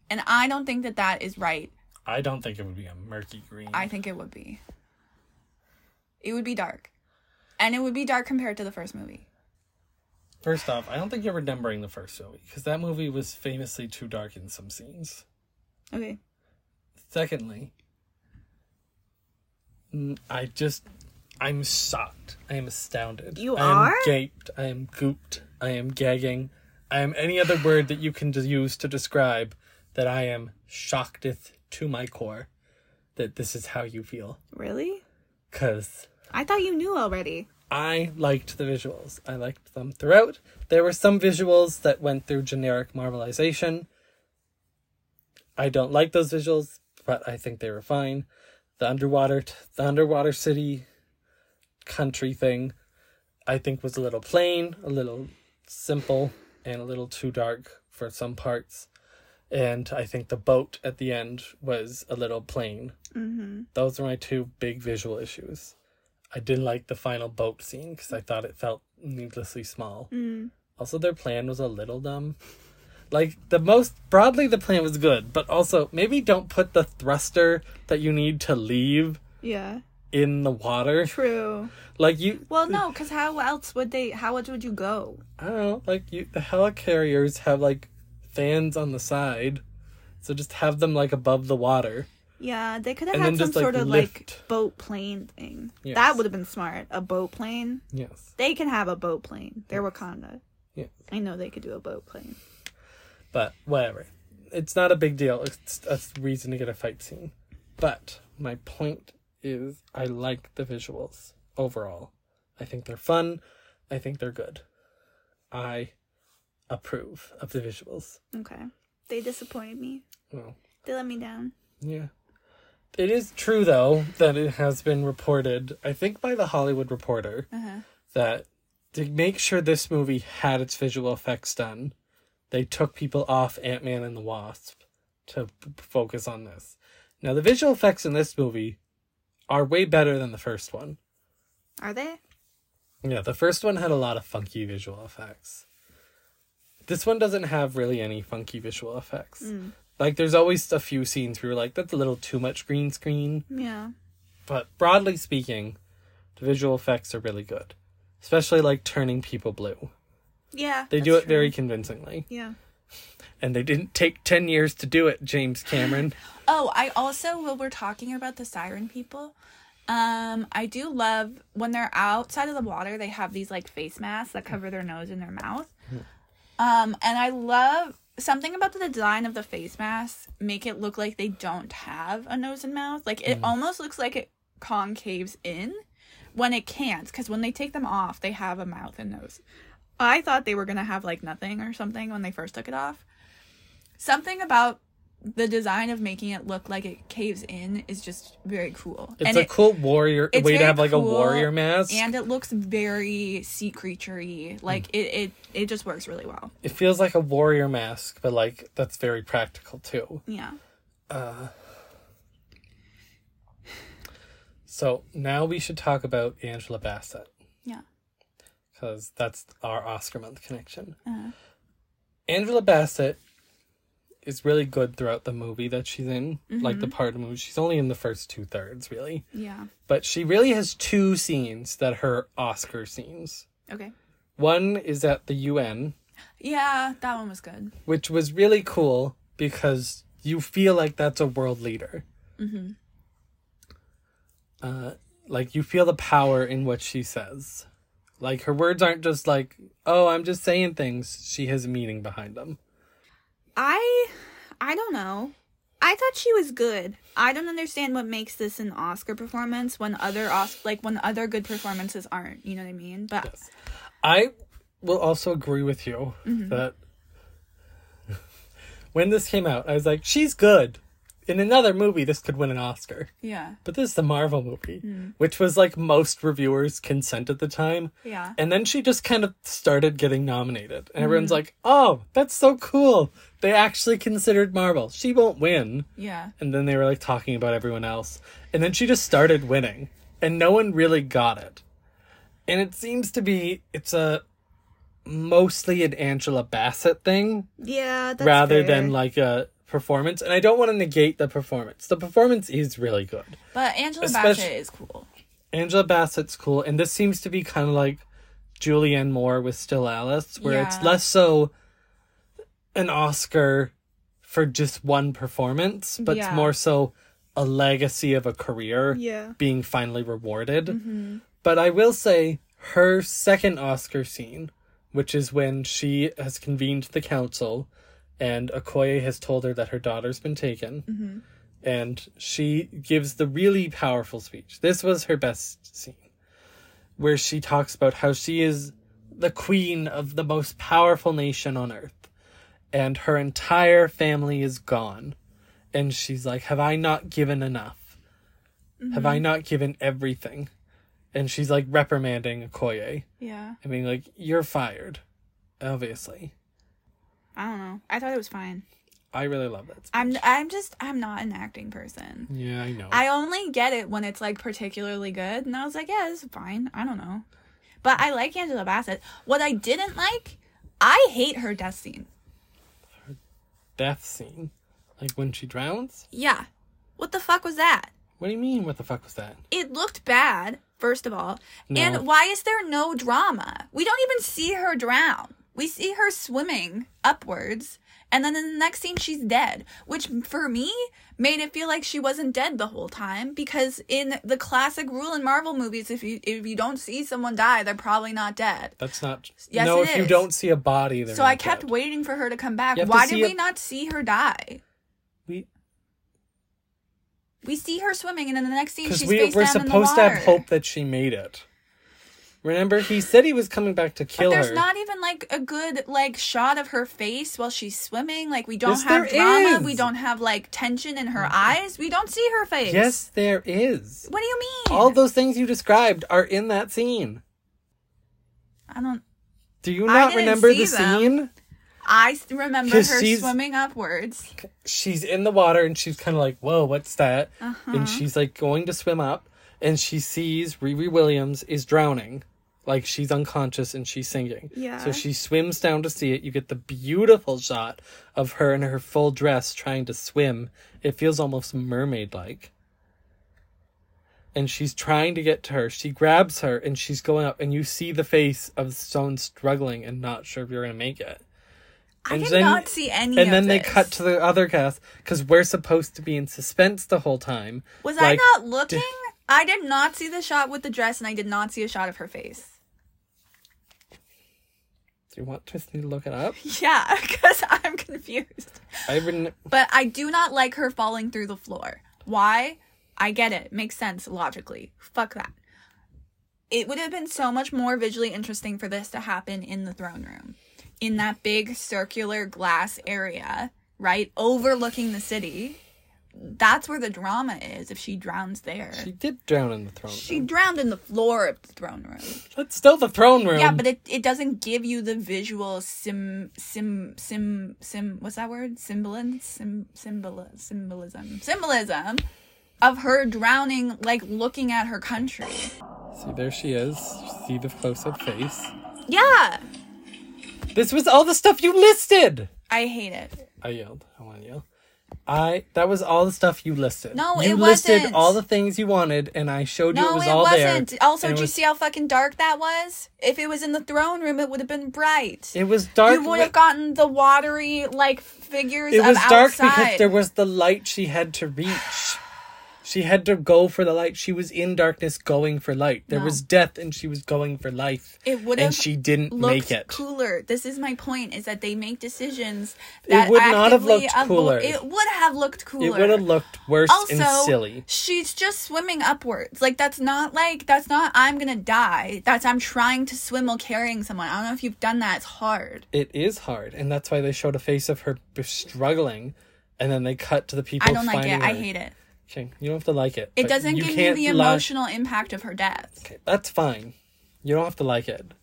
And I don't think that that is right. I don't think it would be a murky green. I think it would be. It would be dark. And it would be dark compared to the first movie. First off, I don't think you're remembering the first movie because that movie was famously too dark in some scenes. Okay. Secondly, I just I'm shocked. I am astounded. You I am are? gaped. I am gooped. I am gagging. I am any other word that you can use to describe that I am shockedeth to my core that this is how you feel. Really? Cause I thought you knew already. I liked the visuals. I liked them throughout. There were some visuals that went through generic Marvelization. I don't like those visuals, but I think they were fine. The underwater, t- the underwater city, country thing, I think was a little plain, a little simple, and a little too dark for some parts. And I think the boat at the end was a little plain. Mm-hmm. Those are my two big visual issues. I didn't like the final boat scene because I thought it felt needlessly small. Mm. Also, their plan was a little dumb. Like, the most broadly, the plan was good, but also maybe don't put the thruster that you need to leave Yeah. in the water. True. Like, you, Well, no, because how else would they? How else would you go? I don't know, like, you, the helicarriers have like fans on the side, so just have them like above the water. Yeah, they could have And had some just, like, sort of lift. like boat plane thing. Yes. That would have been smart. A boat plane. Yes. They can have a boat plane. They're Wakanda. Yes. I know they could do a boat plane. But whatever. It's not a big deal. It's a reason to get a fight scene. But my point is I like the visuals overall. I think they're fun. I think they're good. I approve of the visuals. Okay. They disappointed me. Well, They let me down. yeah. It is true though that it has been reported, I think by the Hollywood Reporter, Uh-huh. that to make sure this movie had its visual effects done, they took people off Ant Man and the Wasp to p- focus on this. Now, the visual effects in this movie are way better than the first one. Are they? Yeah, the first one had a lot of funky visual effects. This one doesn't have really any funky visual effects. Mm. Like, there's always a few scenes where you're like, that's a little too much green screen. Yeah. But broadly speaking, the visual effects are really good. Especially like turning people blue. Yeah. They do it true. very convincingly. Yeah. And they didn't take 10 years to do it, James Cameron. Oh, I also while we're talking about the siren people, um, I do love when they're outside of the water, they have these like face masks that cover their nose and their mouth. Um, and I love something about the design of the face masks make it look like they don't have a nose and mouth. Like it mm. almost looks like it concaves in when it can't, because when they take them off, they have a mouth and nose. I thought they were gonna have like nothing or something when they first took it off. something about the design of making it look like it caves in is just very cool. It's and a it, cool warrior way to have like a warrior mask. and it looks very sea creaturey. Like Hmm. it, it, it just works really well. it feels like a warrior mask, but like that's very practical too. Yeah. So now we should talk about Angela Bassett Yeah. because that's our Oscar month connection. Uh-huh. Angela Bassett is really good throughout the movie that she's in, like Mm-hmm. the part of the movie. She's only in the first two thirds, really. Yeah. But she really has two scenes that her Oscar scenes. Okay. One is at the UN, Yeah, that one was good. which was really cool because you feel like that's a world leader. Mm-hmm. Uh, like you feel the power in what she says. Like her words aren't just like, "Oh, I'm just saying things." She has a meaning behind them. I I don't know. I thought she was good. I don't understand what makes this an Oscar performance when other Os- like when other good performances aren't. You know what I mean? But Yes. I will also agree with you Mm-hmm. that when this came out, I was like, "She's good." In another movie, this could win an Oscar. yeah, But this is the Marvel movie, Mm. which was like most reviewers' consent at the time. yeah, And then she just kind of started getting nominated. And everyone's Mm. like, oh, that's so cool. They actually considered Marvel. She won't win. yeah, And then they were like talking about everyone else. And then she just started winning. And no one really got it. And it seems to be, it's a mostly an Angela Bassett thing yeah. That's rather fair. than like a performance. And I don't want to negate the performance. The performance is really good. But Angela especially- Bassett is cool. Angela Bassett's cool, and this seems to be kind of like Julianne Moore with Still Alice, where it's less so an Oscar for just one performance, but it's Yeah. more so a legacy of a career Yeah. being finally rewarded. Mm-hmm. But I will say her second Oscar scene, which is when she has convened the council and Okoye has told her that her daughter's been taken. Mm-hmm. And she gives the really powerful speech. This was her best scene, where she talks about how she is the queen of the most powerful nation on earth, and her entire family is gone. And she's like, Have I not given enough? Have I not given everything? And she's like reprimanding Okoye. Yeah. I mean, like, you're fired, obviously. I don't know. I thought it was fine. I really love that. speech. I'm I'm just I'm not an acting person. yeah, I know. I only get it when it's like particularly good, and I was like, yeah, this is fine. I don't know, but I like Angela Bassett. What I didn't like, I hate her death scene. Death scene. Like when she drowns? Yeah, what the fuck was that? What do you mean? What the fuck was that? It looked bad, first of all, No. and why is there no drama? We don't even see her drown. We see her swimming upwards, and then in the next scene she's dead, which for me made it feel like she wasn't dead the whole time because in the classic rule in Marvel movies if you if you don't see someone die, they're probably not dead. That's not. Yes, no, if you don't see a body, they're So I kept dead. waiting for her to come back. You have to Why did we a- not see her die? We We see her swimming, and in the next scene she's we face we're down in the supposed to have hope that she made it. Remember, he said he was coming back to But kill there's her. There's not even like a good like shot of her face while she's swimming. Like we don't Yes, have drama. is. We don't have like tension in her eyes. We don't see her face. yes, there is. What do you mean? All those things you described are in that scene. I don't. Do you not remember the them. scene? I remember her swimming upwards. she's in the water and she's kind of like, "Whoa, what's that?" Uh-huh. And she's like going to swim up, and she sees Riri Williams is drowning, like she's unconscious and she's singing. Yeah. So she swims down to see it. You get the beautiful shot of her in her full dress trying to swim. It feels almost mermaid like. And she's trying to get to her. She grabs her and she's going up, and you see the face of Stone struggling and not sure if you're gonna make it. I And did then- not see any. And then they cut to the other cast because we're supposed to be in suspense the whole time. Was Like, I not looking? I did not see the shot with the dress, and I did not see a shot of her face. Do you want Tristan to look it up? Yeah, because I'm confused. Been. But I do not like her falling through the floor. Why? I get it. Makes sense logically. Fuck that. It would have been so much more visually interesting for this to happen in the throne room. In that big circular glass area right? Overlooking the city. That's where the drama is if she drowns there. She did drown in the throne She room. drowned in the floor of the throne room. That's still the throne room. Yeah, but it, it doesn't give you the visual sim sim sim sim what's that word? Symbolism sim symbol symbolism symbolism of her drowning like looking at her country. See, there she is. See the close-up face. Yeah. This was all the stuff you listed. I hate it. I yelled. I want to yell. I that was all the stuff you listed. No, you it listed wasn't. all the things you wanted, and I showed you No, it was it all wasn't. there. Also, did it you see how fucking dark that was? If it was in the throne room, it would have been bright. It was dark. you would have gotten the watery like figures It was dark outside. because there was the light she had to reach. She had to go for the light. She was in darkness going for light. There No. was death and she was going for life. It would And she didn't make it. cooler. This is my point: is that they make decisions It that would not have looked avo- cooler. It would have looked cooler. It would have looked worse also and silly. she's just swimming upwards. Like that's not like that's not I'm gonna die. That's I'm trying to swim while carrying someone. I don't know if you've done that. It's hard. It is hard, and that's why they showed a face of her struggling, and then they cut to the people. I don't like it. I hate it. Okay, you don't have to like it. It doesn't give you the lie- emotional impact of her death. Okay, that's fine. You don't have to like it,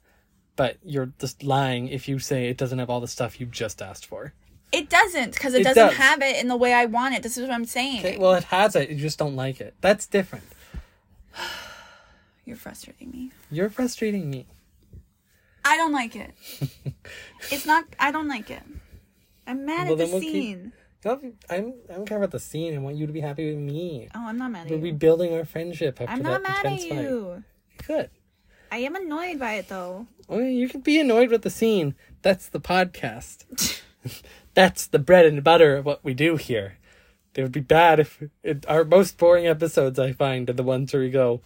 but you're just lying if you say it doesn't have all the stuff you just asked for. It doesn't because it, It doesn't does. have it in the way I want it. This is what I'm saying. Okay, well, it has it. You just don't like it. That's different. You're frustrating me. You're frustrating me. I don't like it. it's not. I don't like it. I'm mad Well, at the we'll keep- scene. No, I'm I don't care about the scene. I want you to be happy with me. Oh, I'm not mad at We're you. rebuilding our friendship after I'm that not mad at fight. you. Good. I am annoyed by it though. Oh, well, you can be annoyed with the scene. That's the podcast. That's the bread and butter of what we do here. It would be bad if it, our most boring episodes I find are the ones where we go,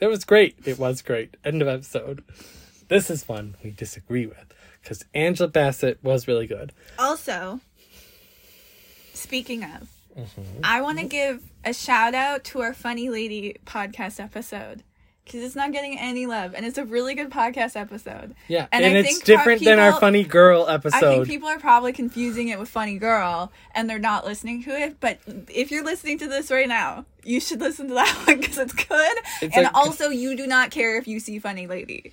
"That was great. It was great." End of episode. This is one we disagree with because Angela Bassett was really good. Also, speaking of, Mm-hmm. I want to give a shout out to our Funny Lady podcast episode because it's not getting any love and it's a really good podcast episode. Yeah, And and, I it's different than our funny girl I think episode. people are probably confusing it with Funny Girl and they're not listening to it. But if you're listening to this right now, you should listen to that one because it's good. It's and like- also, you do not care if you see Funny Lady.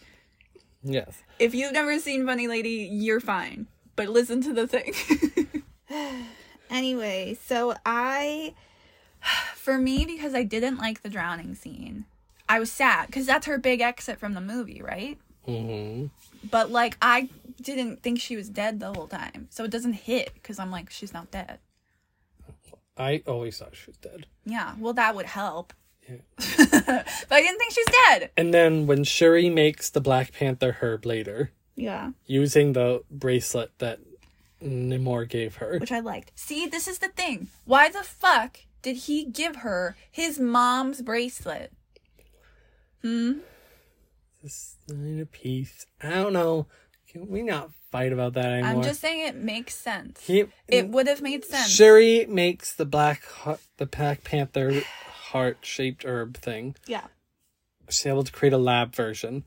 yes. If you've never seen Funny Lady, you're fine. But listen to the thing. anyway, so I, for me, because I didn't like the drowning scene, I was sad because that's her big exit from the movie, right? hmm But like, I didn't think she was dead the whole time, so it doesn't hit because I'm like, she's not dead. I always thought she was dead. Yeah, well, that would help. Yeah. but I didn't think she's dead. And then when Shuri makes the Black Panther herb later, Yeah, using the bracelet that Namor gave her. which I liked. See, this is the thing. Why the fuck did he give her his mom's bracelet? Hmm. This sign of peace. I don't know. Can we not fight about that anymore? I'm just saying it makes sense. He, It would have made sense. Shuri makes the black heart, the Black Panther heart shaped herb thing. Yeah. She's able to create a lab version,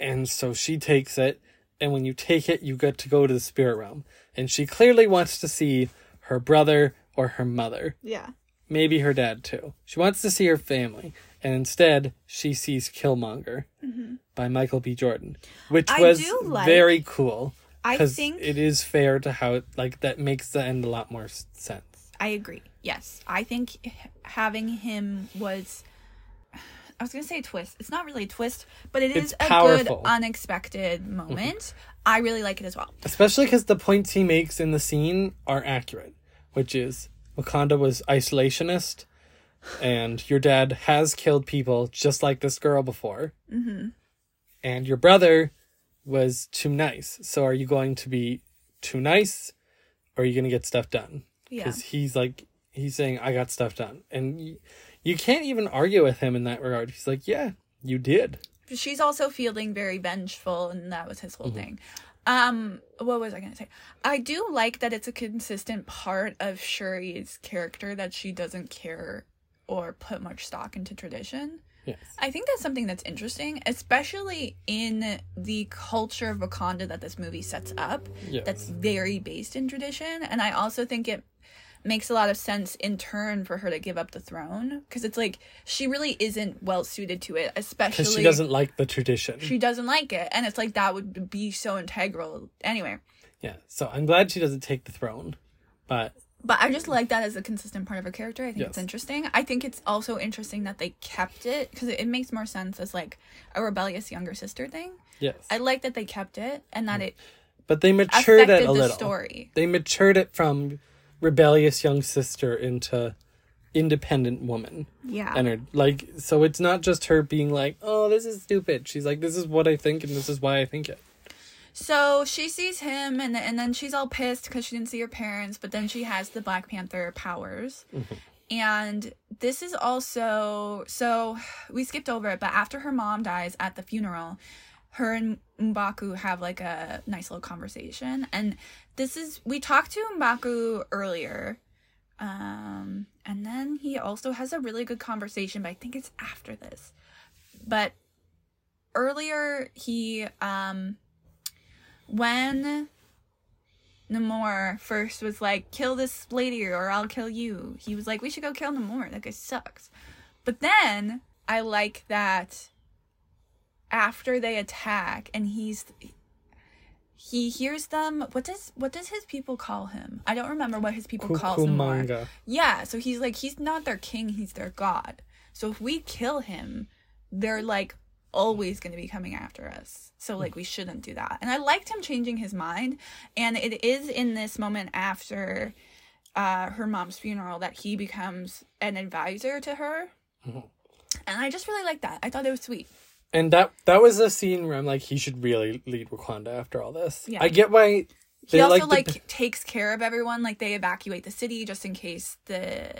and so she takes it. And when you take it, you get to go to the spirit realm. And she clearly wants to see her brother or her mother. Yeah. maybe her dad too. She wants to see her family, and instead she sees Killmonger by Michael B. Jordan, which Mm-hmm. I was like- very cool. I think it is fair to how it, like that makes the end a lot more sense. I agree. Yes. I think having him was I was going to say a twist. It's not really a twist, but it It's is a powerful. good unexpected moment. I really like it as well. Especially because the points he makes in the scene are accurate, which is Wakanda was isolationist, and your dad has killed people just like this girl before, mm-hmm. and your brother was too nice. So are you going to be too nice, or are you going to get stuff done? Yeah. Because he's like he's saying I got stuff done, and you, you can't even argue with him in that regard. He's like, yeah, you did. She's also feeling very vengeful and that was his whole Mm-hmm. thing. Um what was I going to say? I do like that it's a consistent part of Shuri's character that she doesn't care or put much stock into tradition. Yes. I think that's something that's interesting, especially in the culture of Wakanda that this movie sets up. Yes. That's very based in tradition, and I also think it makes a lot of sense in turn for her to give up the throne because it's like she really isn't well suited to it, especially she doesn't like the tradition. she doesn't like it, and it's like that would be so integral anyway. yeah. So I'm glad she doesn't take the throne. But But I just like that as a consistent part of her character. I think it's interesting. I think it's also interesting that they kept it because it, it makes more sense as like a rebellious younger sister thing. yes. I like that they kept it and that mm. it but they matured it a the little. story. They matured it from rebellious young sister into independent woman. Yeah. And her like so it's not just her being like, "Oh, this is stupid." She's like, "This is what I think and this is why I think it." So she sees him, and and then she's all pissed because she didn't see her parents. But then she has the Black Panther powers, mm-hmm. and this is also so we skipped over it. But after her mom dies at the funeral, her and Mbaku have like a nice little conversation, and this is we talked to Mbaku earlier. Um, and then he also has a really good conversation, but I think it's after this. But earlier he um when Namor first was like, kill this lady or I'll kill you, he was like, we should go kill Namor. That guy sucks. But then I like that after they attack and he's he hears them what does what does his people call him? I don't remember what his people call him Kukumanga. Yeah, so he's like he's not their king, he's their god. So if we kill him, they're like always going to be coming after us. So like we shouldn't do that. And I liked him changing his mind and it is in this moment after uh her mom's funeral that he becomes an advisor to her. And I just really like that. I thought it was sweet. And that that was a scene where I'm like, he should really lead Wakanda after all this. Yeah. I get why He also the- like takes care of everyone. Like they evacuate the city just in case the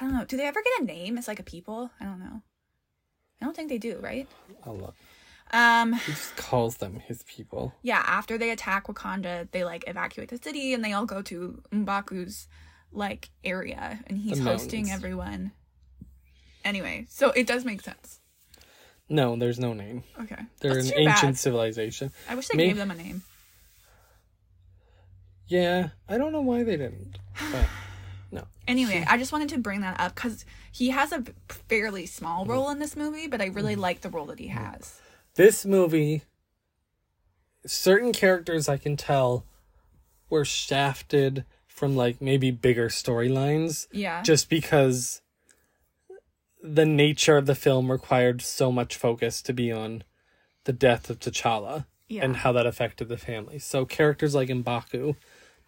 I don't know. Do they ever get a name as like a people? I don't know. I don't think they do, right? Look. Um He just calls them his people. yeah, after they attack Wakanda, they like evacuate the city and they all go to Mbaku's like area and he's hosting everyone. Anyway, so it does make sense. No, there's no name. Okay. They're That's an too ancient bad. civilization. I wish they May- gave them a name. Yeah, I don't know why they didn't. But no. Anyway, I just wanted to bring that up because he has a fairly small mm-hmm. role in this movie, but I really mm-hmm. like the role that he mm-hmm. has. This movie, certain characters I can tell were shafted from like maybe bigger storylines Yeah. just because the nature of the film required so much focus to be on the death of T'Challa yeah. and how that affected the family. So characters like Mbaku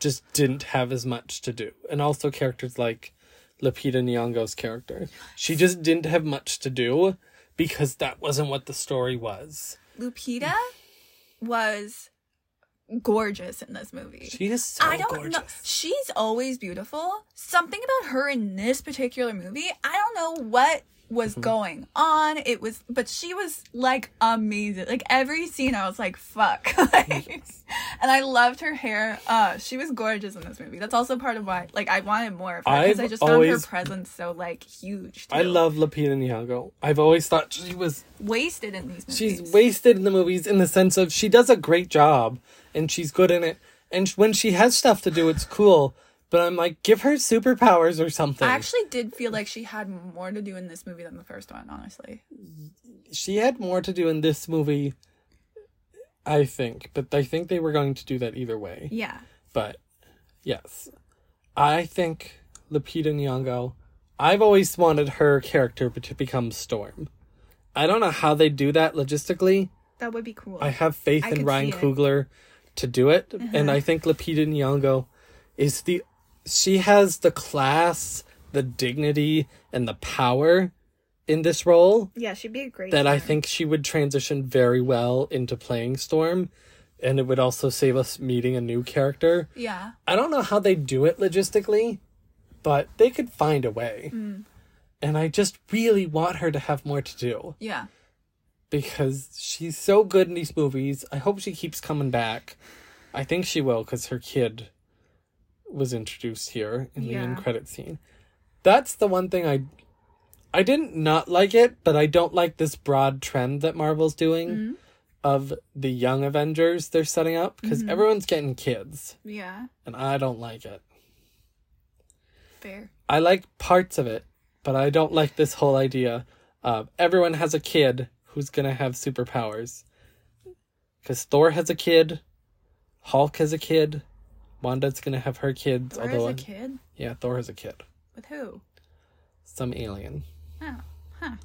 just didn't have as much to do. And also characters like Lupita Nyong'o's character. She just didn't have much to do because that wasn't what the story was. Lupita was gorgeous in this movie. She is so I don't gorgeous. know. She's always beautiful. Something about her in this particular movie, I don't know what was Mm-hmm. going on. It was, but she was like amazing. Like every scene, I was like, "Fuck!" like, and I loved her hair. Uh, she was gorgeous in this movie. That's also part of why, like, I wanted more of her because I just found her presence so like huge. I too. love Lupita Nyong'o. I've always thought she was wasted in these movies. she's wasted in the movies in the sense of she does a great job and she's good in it. And when she has stuff to do, it's cool. But I'm like, give her superpowers or something. I actually did feel like she had more to do in this movie than the first one, honestly. she had more to do in this movie, I think. But I think they were going to do that either way. Yeah. But yes, I think Lupita Nyong'o. I've always wanted her character to become Storm. I don't know how they do that logistically. That would be cool. I have faith I in Ryan. Uh-huh. Coogler to do it, and I think Lupita Nyong'o is the she has the class, the dignity, and the power in this role yeah, she'd be a great. that I think she would transition very well into playing Storm, and it would also save us meeting a new character. Yeah. I don't know how they do it logistically, but they could find a way. Mm. And I just really want her to have more to do Yeah. because she's so good in these movies. I hope she keeps coming back. I think she will because her kid was introduced here in the end credit scene. That's the one thing I I didn't not like it, but I don't like this broad trend that Marvel's doing Mm-hmm. of the young Avengers they're setting up because Mm-hmm. everyone's getting kids Yeah. and I don't like it. Fair. I like parts of it, but I don't like this whole idea of everyone has a kid who's gonna have superpowers. Because Thor has a kid, Hulk has a kid, Wanda's gonna have her kids. Thor although is a kid? yeah, Thor has a kid, With who? some alien. Oh. Huh.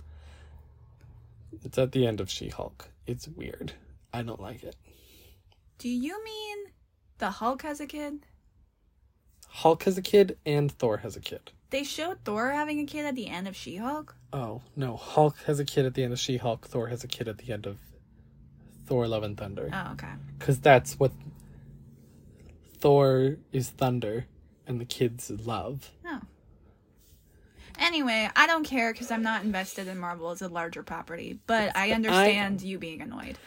It's at the end of She Hulk. It's weird. I don't like it. Do you mean the Hulk has a kid? Hulk has a kid and Thor has a kid. They showed Thor having a kid at the end of She Hulk? Oh no, Hulk has a kid at the end of She Hulk. Thor has a kid at the end of Thor: Love and Thunder. Oh, okay. Because that's what Thor is thunder and the kids love. Oh. Anyway, I don't care because I'm not invested in Marvel as a larger property, but I understand you being annoyed.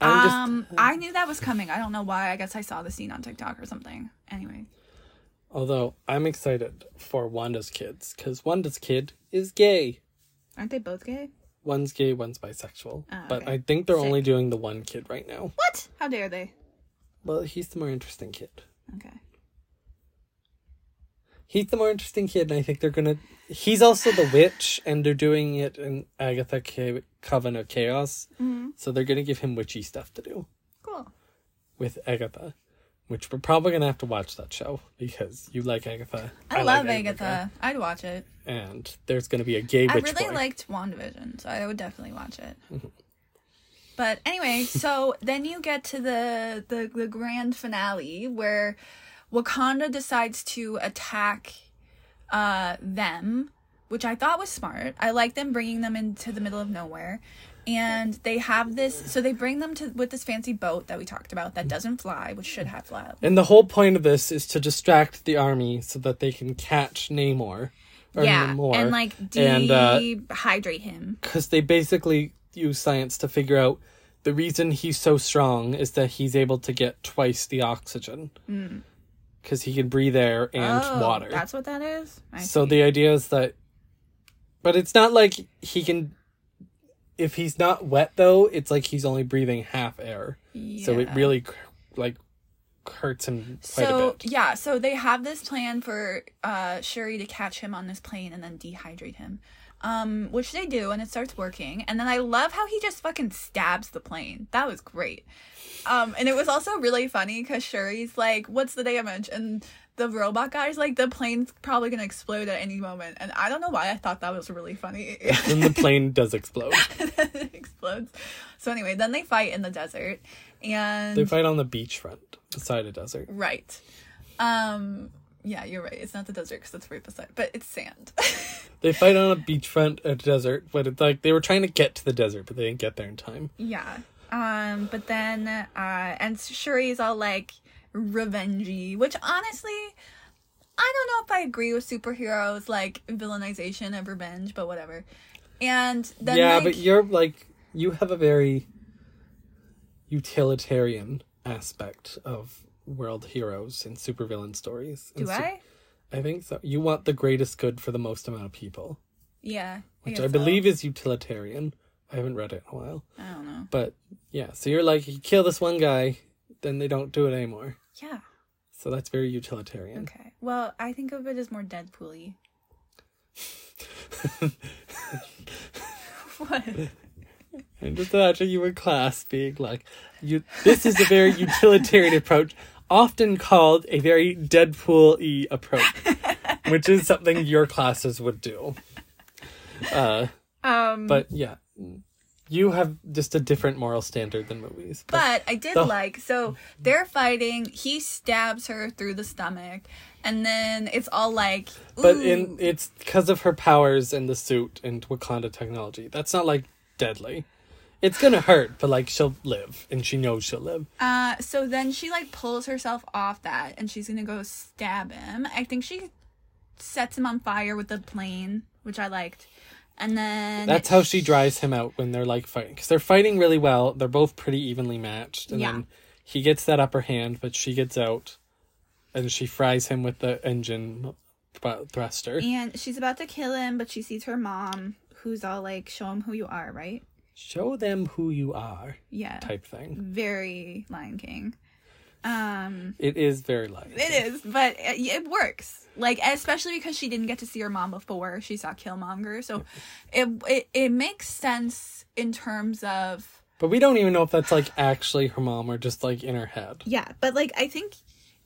Just- um, I knew that was coming. I don't know why. I guess I saw the scene on TikTok or something. Anyway, Although I'm excited for Wanda's kids because Wanda's kid is gay. aren't they both gay? One's gay, one's bisexual. Oh, But. I think they're Sick. only doing the one kid right now. What? How dare they? Well, he's the more interesting kid. Okay. He's the more interesting kid, and I think they're gonna. He's also the witch, and they're doing it in Agatha Ca- Coven of Chaos. Mm-hmm. So they're gonna give him witchy stuff to do Cool. with Agatha, which we're probably gonna have to watch that show because you like Agatha. I, like love Agatha. I'd watch it. and there's gonna be a gay I witch I really boy. liked WandaVision, so I would definitely watch it. Mm-hmm. But anyway, so then you get to the, the the grand finale where Wakanda decides to attack uh them, which I thought was smart. I like them bringing them into the middle of nowhere. And they have this so they bring them to with this fancy boat that we talked about that doesn't fly, which should have fly. And the whole point of this is to distract the army so that they can catch Namor. Or Yeah, Namor, and like and, uh, dehydrate him. because they basically use science to figure out the reason he's so strong is that he's able to get twice the oxygen because he can breathe air and Hmm. Oh, water. That's what that is. I so see. the idea is that, but it's not like he can. If he's not wet though, it's like he's only breathing half air. So it really like hurts him quite so a bit. yeah so they have this plan for uh shuri to catch him on this plane and then dehydrate him um which they do and it starts working and then i love how he just fucking stabs the plane that was great um and it was also really funny because shuri's like what's the damage and the robot guy's like the plane's probably gonna explode at any moment and i don't know why i thought that was really funny Then the plane does explode. it explodes so anyway then they fight in the desert and They fight on the beachfront beside a desert. Right. Um. Yeah, you're right. It's not the desert because it's right beside, but it's sand. They fight on a beachfront, a desert, but it's like they were trying to get to the desert, but they didn't get there in time. yeah. Um. But then, uh, and Shuri's all like revengey, which honestly, I don't know if I agree with superheroes like villainization of revenge, but whatever. And then, yeah, like, but you're like you have a very utilitarian aspect of world heroes and supervillain stories. do su- I? I think so. You want the greatest good for the most amount of people, Yeah. which I so. believe is utilitarian. I haven't read it in a while, I don't know. but yeah. So you're like, you kill this one guy, then they don't do it anymore. Yeah. So that's very utilitarian. Okay. Well, I think of it as more Deadpool-y. what? And just imagine you in class being like, "You, this is a very utilitarian approach, often called a very Deadpool-y approach, which is something your classes would do." Uh, Um. but yeah, you have just a different moral standard than movies. But, But I did The- like so they're fighting. He stabs her through the stomach, and then it's all like. but in it's because of her powers and the suit and Wakanda technology. That's not like deadly. It's gonna hurt, but like she'll live, and she knows she'll live. uh, so then she like pulls herself off that, and she's gonna go stab him. I think she sets him on fire with the plane, which I liked, and then That's how she dries him out when they're like fighting because they're fighting really well. They're both pretty evenly matched, and Yeah. then he gets that upper hand, but she gets out, and she fries him with the engine th- thruster. And she's about to kill him, but she sees her mom, who's all like, "Show him who you are," right? Show them who you are, Yeah. type thing. Very Lion King. Um, It is very light. it is, but it, it works. Like especially because she didn't get to see her mom before she saw Killmonger, so it it it makes sense in terms of But we don't even know if that's like actually her mom or just like in her head. yeah. But like I think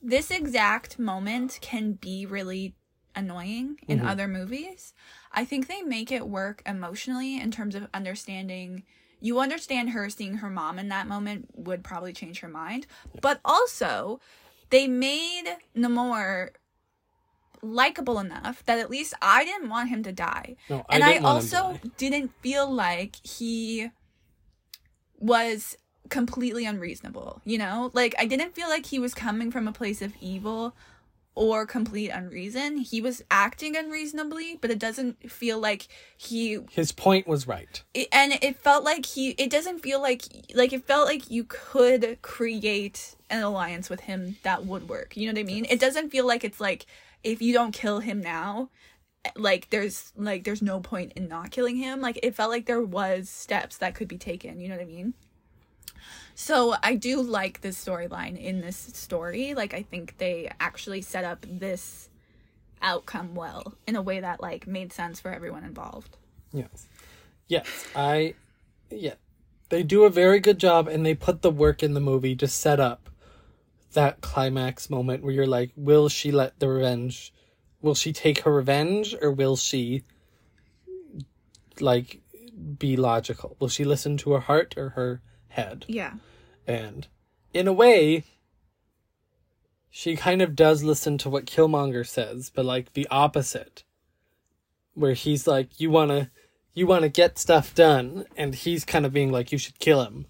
this exact moment can be really annoying in mm-hmm. other movies. I think they make it work emotionally in terms of understanding. You understand her seeing her mom in that moment would probably change her mind, but also they made Namor likable enough that at least I didn't want him to die. No, I and I, want also die. didn't feel like he was completely unreasonable, you know? Like I didn't feel like he was coming from a place of evil or complete unreason. He was acting unreasonably, but it doesn't feel like he His point was right. it, and it felt like he it doesn't feel like like it felt like you could create an alliance with him that would work. You know what i mean? It doesn't feel like it's like if you don't kill him now like there's like there's no point in not killing him. Like it felt like there was steps that could be taken. You know what i mean so i do like this storyline in this story like i think they actually set up this outcome well in a way that like made sense for everyone involved Yes. Yes. I yeah. They do a very good job and they put the work in the movie to set up that climax moment where you're like, will she let the revenge will she take her revenge or will she like be logical? Will she listen to her heart or her head? yeah And in a way, she kind of does listen to what Killmonger says, but like the opposite. Where he's like, You wanna you wanna get stuff done and he's kind of being like, You should kill him.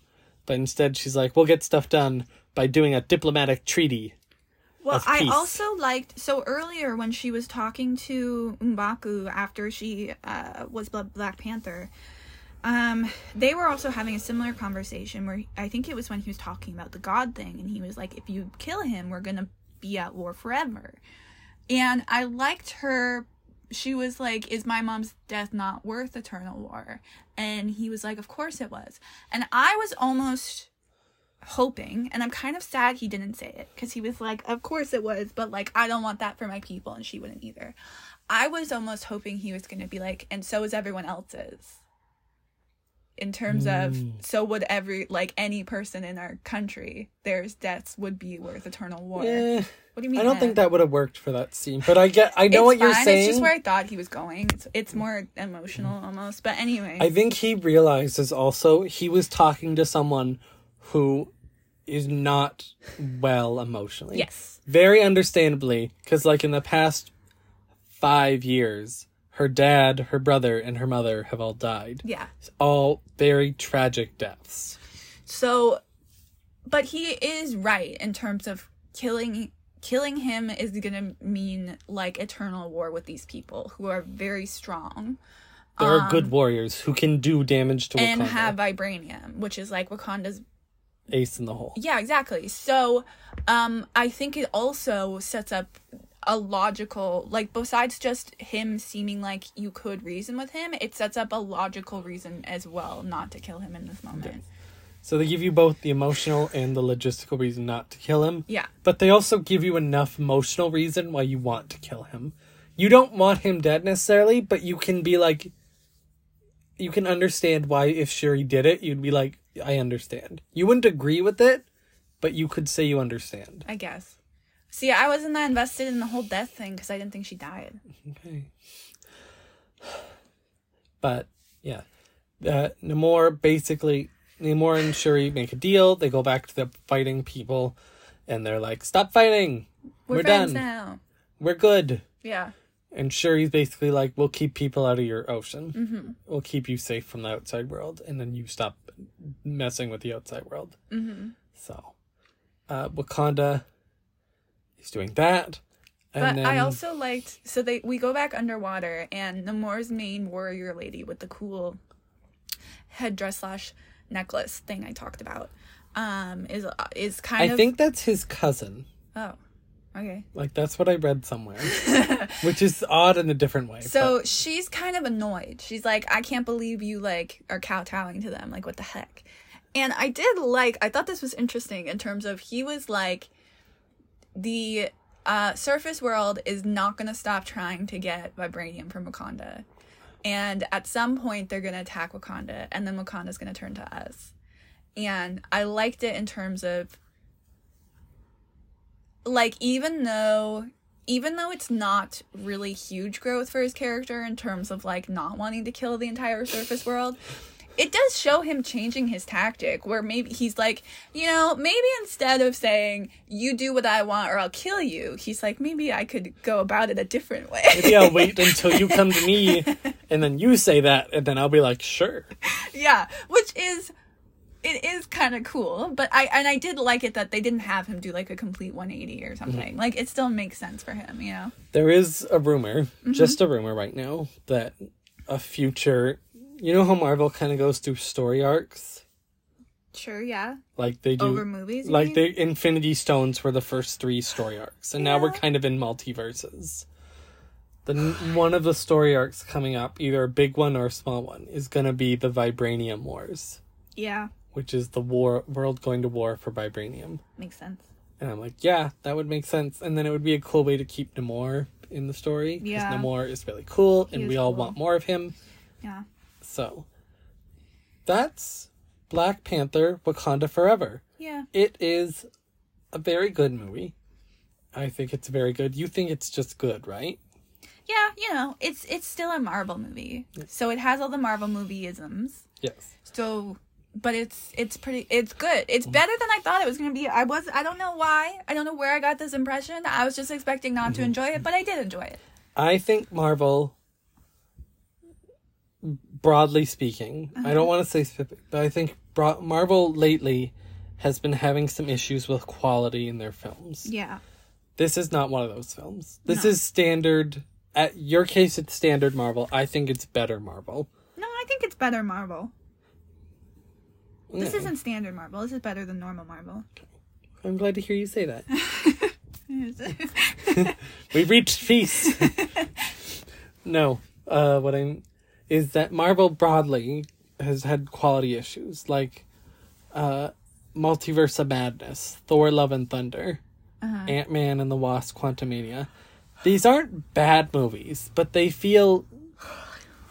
But instead she's like, We'll get stuff done by doing a diplomatic treaty. Well, I also liked so earlier when she was talking to M'Baku after she uh, was Bla- Black Panther. Um, they were also having a similar conversation where I think it was when he was talking about the God thing, and he was like, "If you kill him, we're gonna be at war forever." And I liked her. She was like, "Is my mom's death not worth eternal war?" And he was like, "Of course it was." And I was almost hoping and i'm kind of sad he didn't say it because he was like of course it was but like i don't want that for my people and she wouldn't either i was almost hoping he was to be like and so is everyone else's in terms of so would every like any person in our country there's deaths would be worth eternal war Eh, what do you mean I don't think that would have worked for that scene. But I get I know what you're saying. it's just where i thought he was going it's, it's more emotional almost but anyway I think he realizes also he was talking to someone who is not well emotionally. yes Very understandably, because like in the past five years, her dad, her brother, and her mother have all died. yeah All very tragic deaths. So, but he is right in terms of killing killing him is going to mean like eternal war with these people who are very strong There are good warriors who can do damage to Um, and Wakanda. have vibranium, which is like Wakanda's ace in the hole. yeah, exactly. So, um I think it also sets up a logical like besides just him seeming like you could reason with him, it sets up a logical reason as well not to kill him in this moment. So they give you both the emotional and the logistical reason not to kill him. Yeah. But they also give you enough emotional reason why you want to kill him. You don't want him dead necessarily, but you can be like you can understand why if Shuri did it, you'd be like, I understand. You wouldn't agree with it, but you could say you understand. I guess. See, I wasn't that invested in the whole death thing because I didn't think she died. Okay. But yeah. Uh Namor basically Namor and Shuri make a deal, they go back to the fighting people and they're like, Stop fighting. We're, We're done. now. We're good. Yeah. And Shuri's basically like, we'll keep people out of your ocean. Mm-hmm. We'll keep you safe from the outside world, and then you stop messing with the outside world. Mm-hmm. So, uh, Wakanda is doing that. But then, I also liked so they we go back underwater and Namor's main warrior lady with the cool headdress slash necklace thing I talked about um is is kind I of I think that's his cousin. oh okay Like that's what I read somewhere, which is odd in a different way. so she's kind of annoyed she's like I can't believe you like are kowtowing to them like what the heck and I did like I thought this was interesting in terms of he was like the uh, surface world is not going to stop trying to get vibranium from Wakanda. And at some point, they're going to attack Wakanda, and then Wakanda's going to turn to us. And I liked it in terms of, like, even though. Even though it's not really huge growth for his character in terms of like not wanting to kill the entire surface world, it does show him changing his tactic where maybe he's like, you know, maybe instead of saying, you do what I want or I'll kill you, he's like, maybe I could go about it a different way. Maybe I'll wait until you come to me and then you say that, and then I'll be like, sure. yeah, which is it is kind of cool, but I and I did like it that they didn't have him do like a complete 180 or something. Like it still makes sense for him, you know. There is a rumor, Mm-hmm. just a rumor right now, that a future. You know how Marvel kind of goes through story arcs? Sure, yeah. Like they do. Over movies. like the Infinity Stones were the first three story arcs, and now we're kind of in multiverses. The one of the story arcs coming up, either a big one or a small one, is gonna be the Vibranium Wars, Yeah, which is the war world going to war for vibranium. makes sense. And I'm like, yeah, that would make sense. And then it would be a cool way to keep Namor in the story. Because Yeah. Namor is really cool, and we all cool. want more of him. Yeah. So, that's Black Panther Wakanda Forever. Yeah. It is a very good movie. I think it's very good. You think it's just good, right? Yeah, you know, it's it's still a Marvel movie. So it has all the Marvel movie isms. Yes. So but it's it's pretty it's good. It's better than I thought it was going to be. I was I don't know why. I don't know where I got this impression. I was just expecting not to mm-hmm. enjoy it, but I did enjoy it. I think Marvel, broadly speaking, I don't want to say specific, but I think bro- Marvel lately has been having some issues with quality in their films. Yeah. This is not one of those films. This No. is standard. At your case, it's standard Marvel. I think it's better Marvel. No, I think it's better Marvel. This Yeah. isn't standard Marvel. This is better than normal Marvel. I'm glad to hear you say that. We've reached peace. no, uh, what I'm is that Marvel broadly has had quality issues like uh, Multiverse of Madness, Thor: Love and Thunder, Uh-huh. Ant Man and the Wasp: Quantumania. These aren't bad movies, but they feel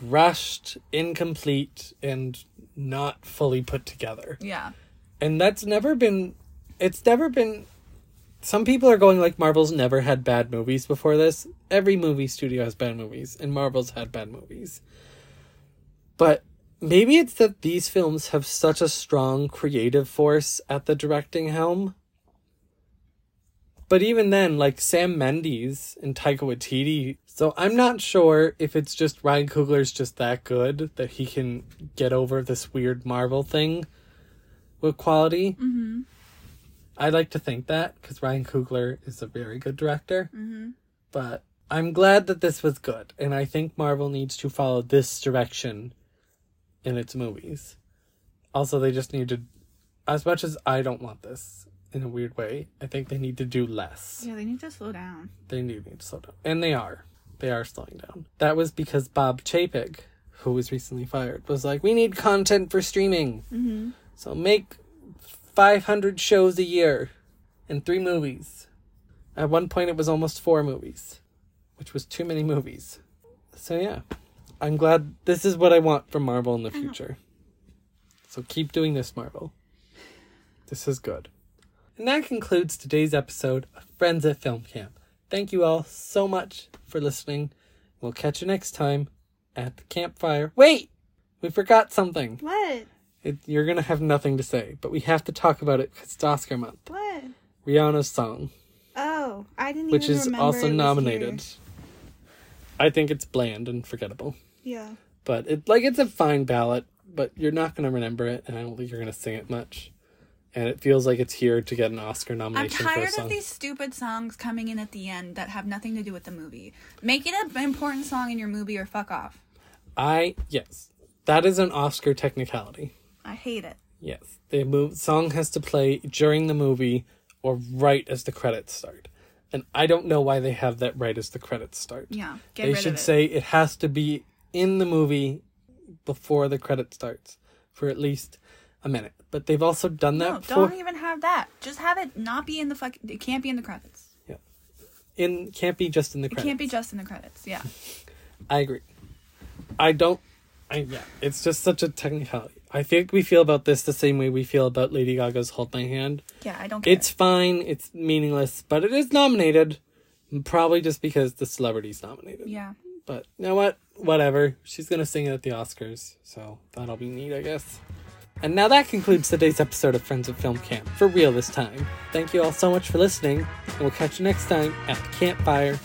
rushed, incomplete, and not fully put together yeah. and that's never been it's never been some people are going like marvel's never had bad movies before this every movie studio has bad movies and marvel's had bad movies but maybe it's that these films have such a strong creative force at the directing helm but even then like sam mendes and taika waititi so i'm not sure if it's just ryan coogler's just that good that he can get over this weird marvel thing with quality. Mm-hmm. I like to think that because Ryan Coogler is a very good director. Mm-hmm. But I'm glad that this was good, and I think Marvel needs to follow this direction in its movies. Also, they just need to, as much as I don't want this in a weird way, I think they need to do less. Yeah, they need to slow down. They do need to slow down, and they are. They are slowing down. That was because Bob Chapek, who was recently fired, was like, "We need content for streaming." Mm-hmm. So make 500 shows a year and three movies. At one point, it was almost four movies, which was too many movies. So, yeah, I'm glad this is what I want from Marvel in the future. So, keep doing this, Marvel. This is good. And that concludes today's episode of Friends at Film Camp. Thank you all so much for listening. We'll catch you next time at the campfire. Wait! We forgot something. What? It, you're gonna have nothing to say, but we have to talk about it because it's Oscar month. What? Rihanna's song, Oh, I didn't which is also nominated. here. I think it's bland and forgettable, Yeah. but it like it's a fine ballad, but you're not gonna remember it, and I don't think you're gonna sing it much. And it feels like it's here to get an Oscar nomination. I'm nomination for a tired song. of these stupid songs coming in at the end that have nothing to do with the movie. Make it an important song in your movie or fuck off. I yes, that is an Oscar technicality. I hate it. Yes, the move song has to play during the movie or right as the credits start. And I don't know why they have that right as the credits start. Yeah. Get they rid should of it. say it has to be in the movie before the credit starts for at least a minute. But they've also done that no, before. don't even have that. Just have it not be in the fuck. It can't be in the credits. Yeah, in can't be just in the It credits. can't be just in the credits. Yeah. I agree. I don't. I yeah. It's just such a technicality. I think we feel about this the same way we feel about Lady Gaga's "Hold My Hand." Yeah, I don't care. It's fine. It's meaningless, but it is nominated. Probably just because the celebrity's nominated. yeah. But you know what? Whatever. She's gonna sing it at the Oscars, so that'll be neat, I guess. And now that concludes today's episode of Friends of Film Camp, for real this time. Thank you all so much for listening, and we'll catch you next time at the campfire.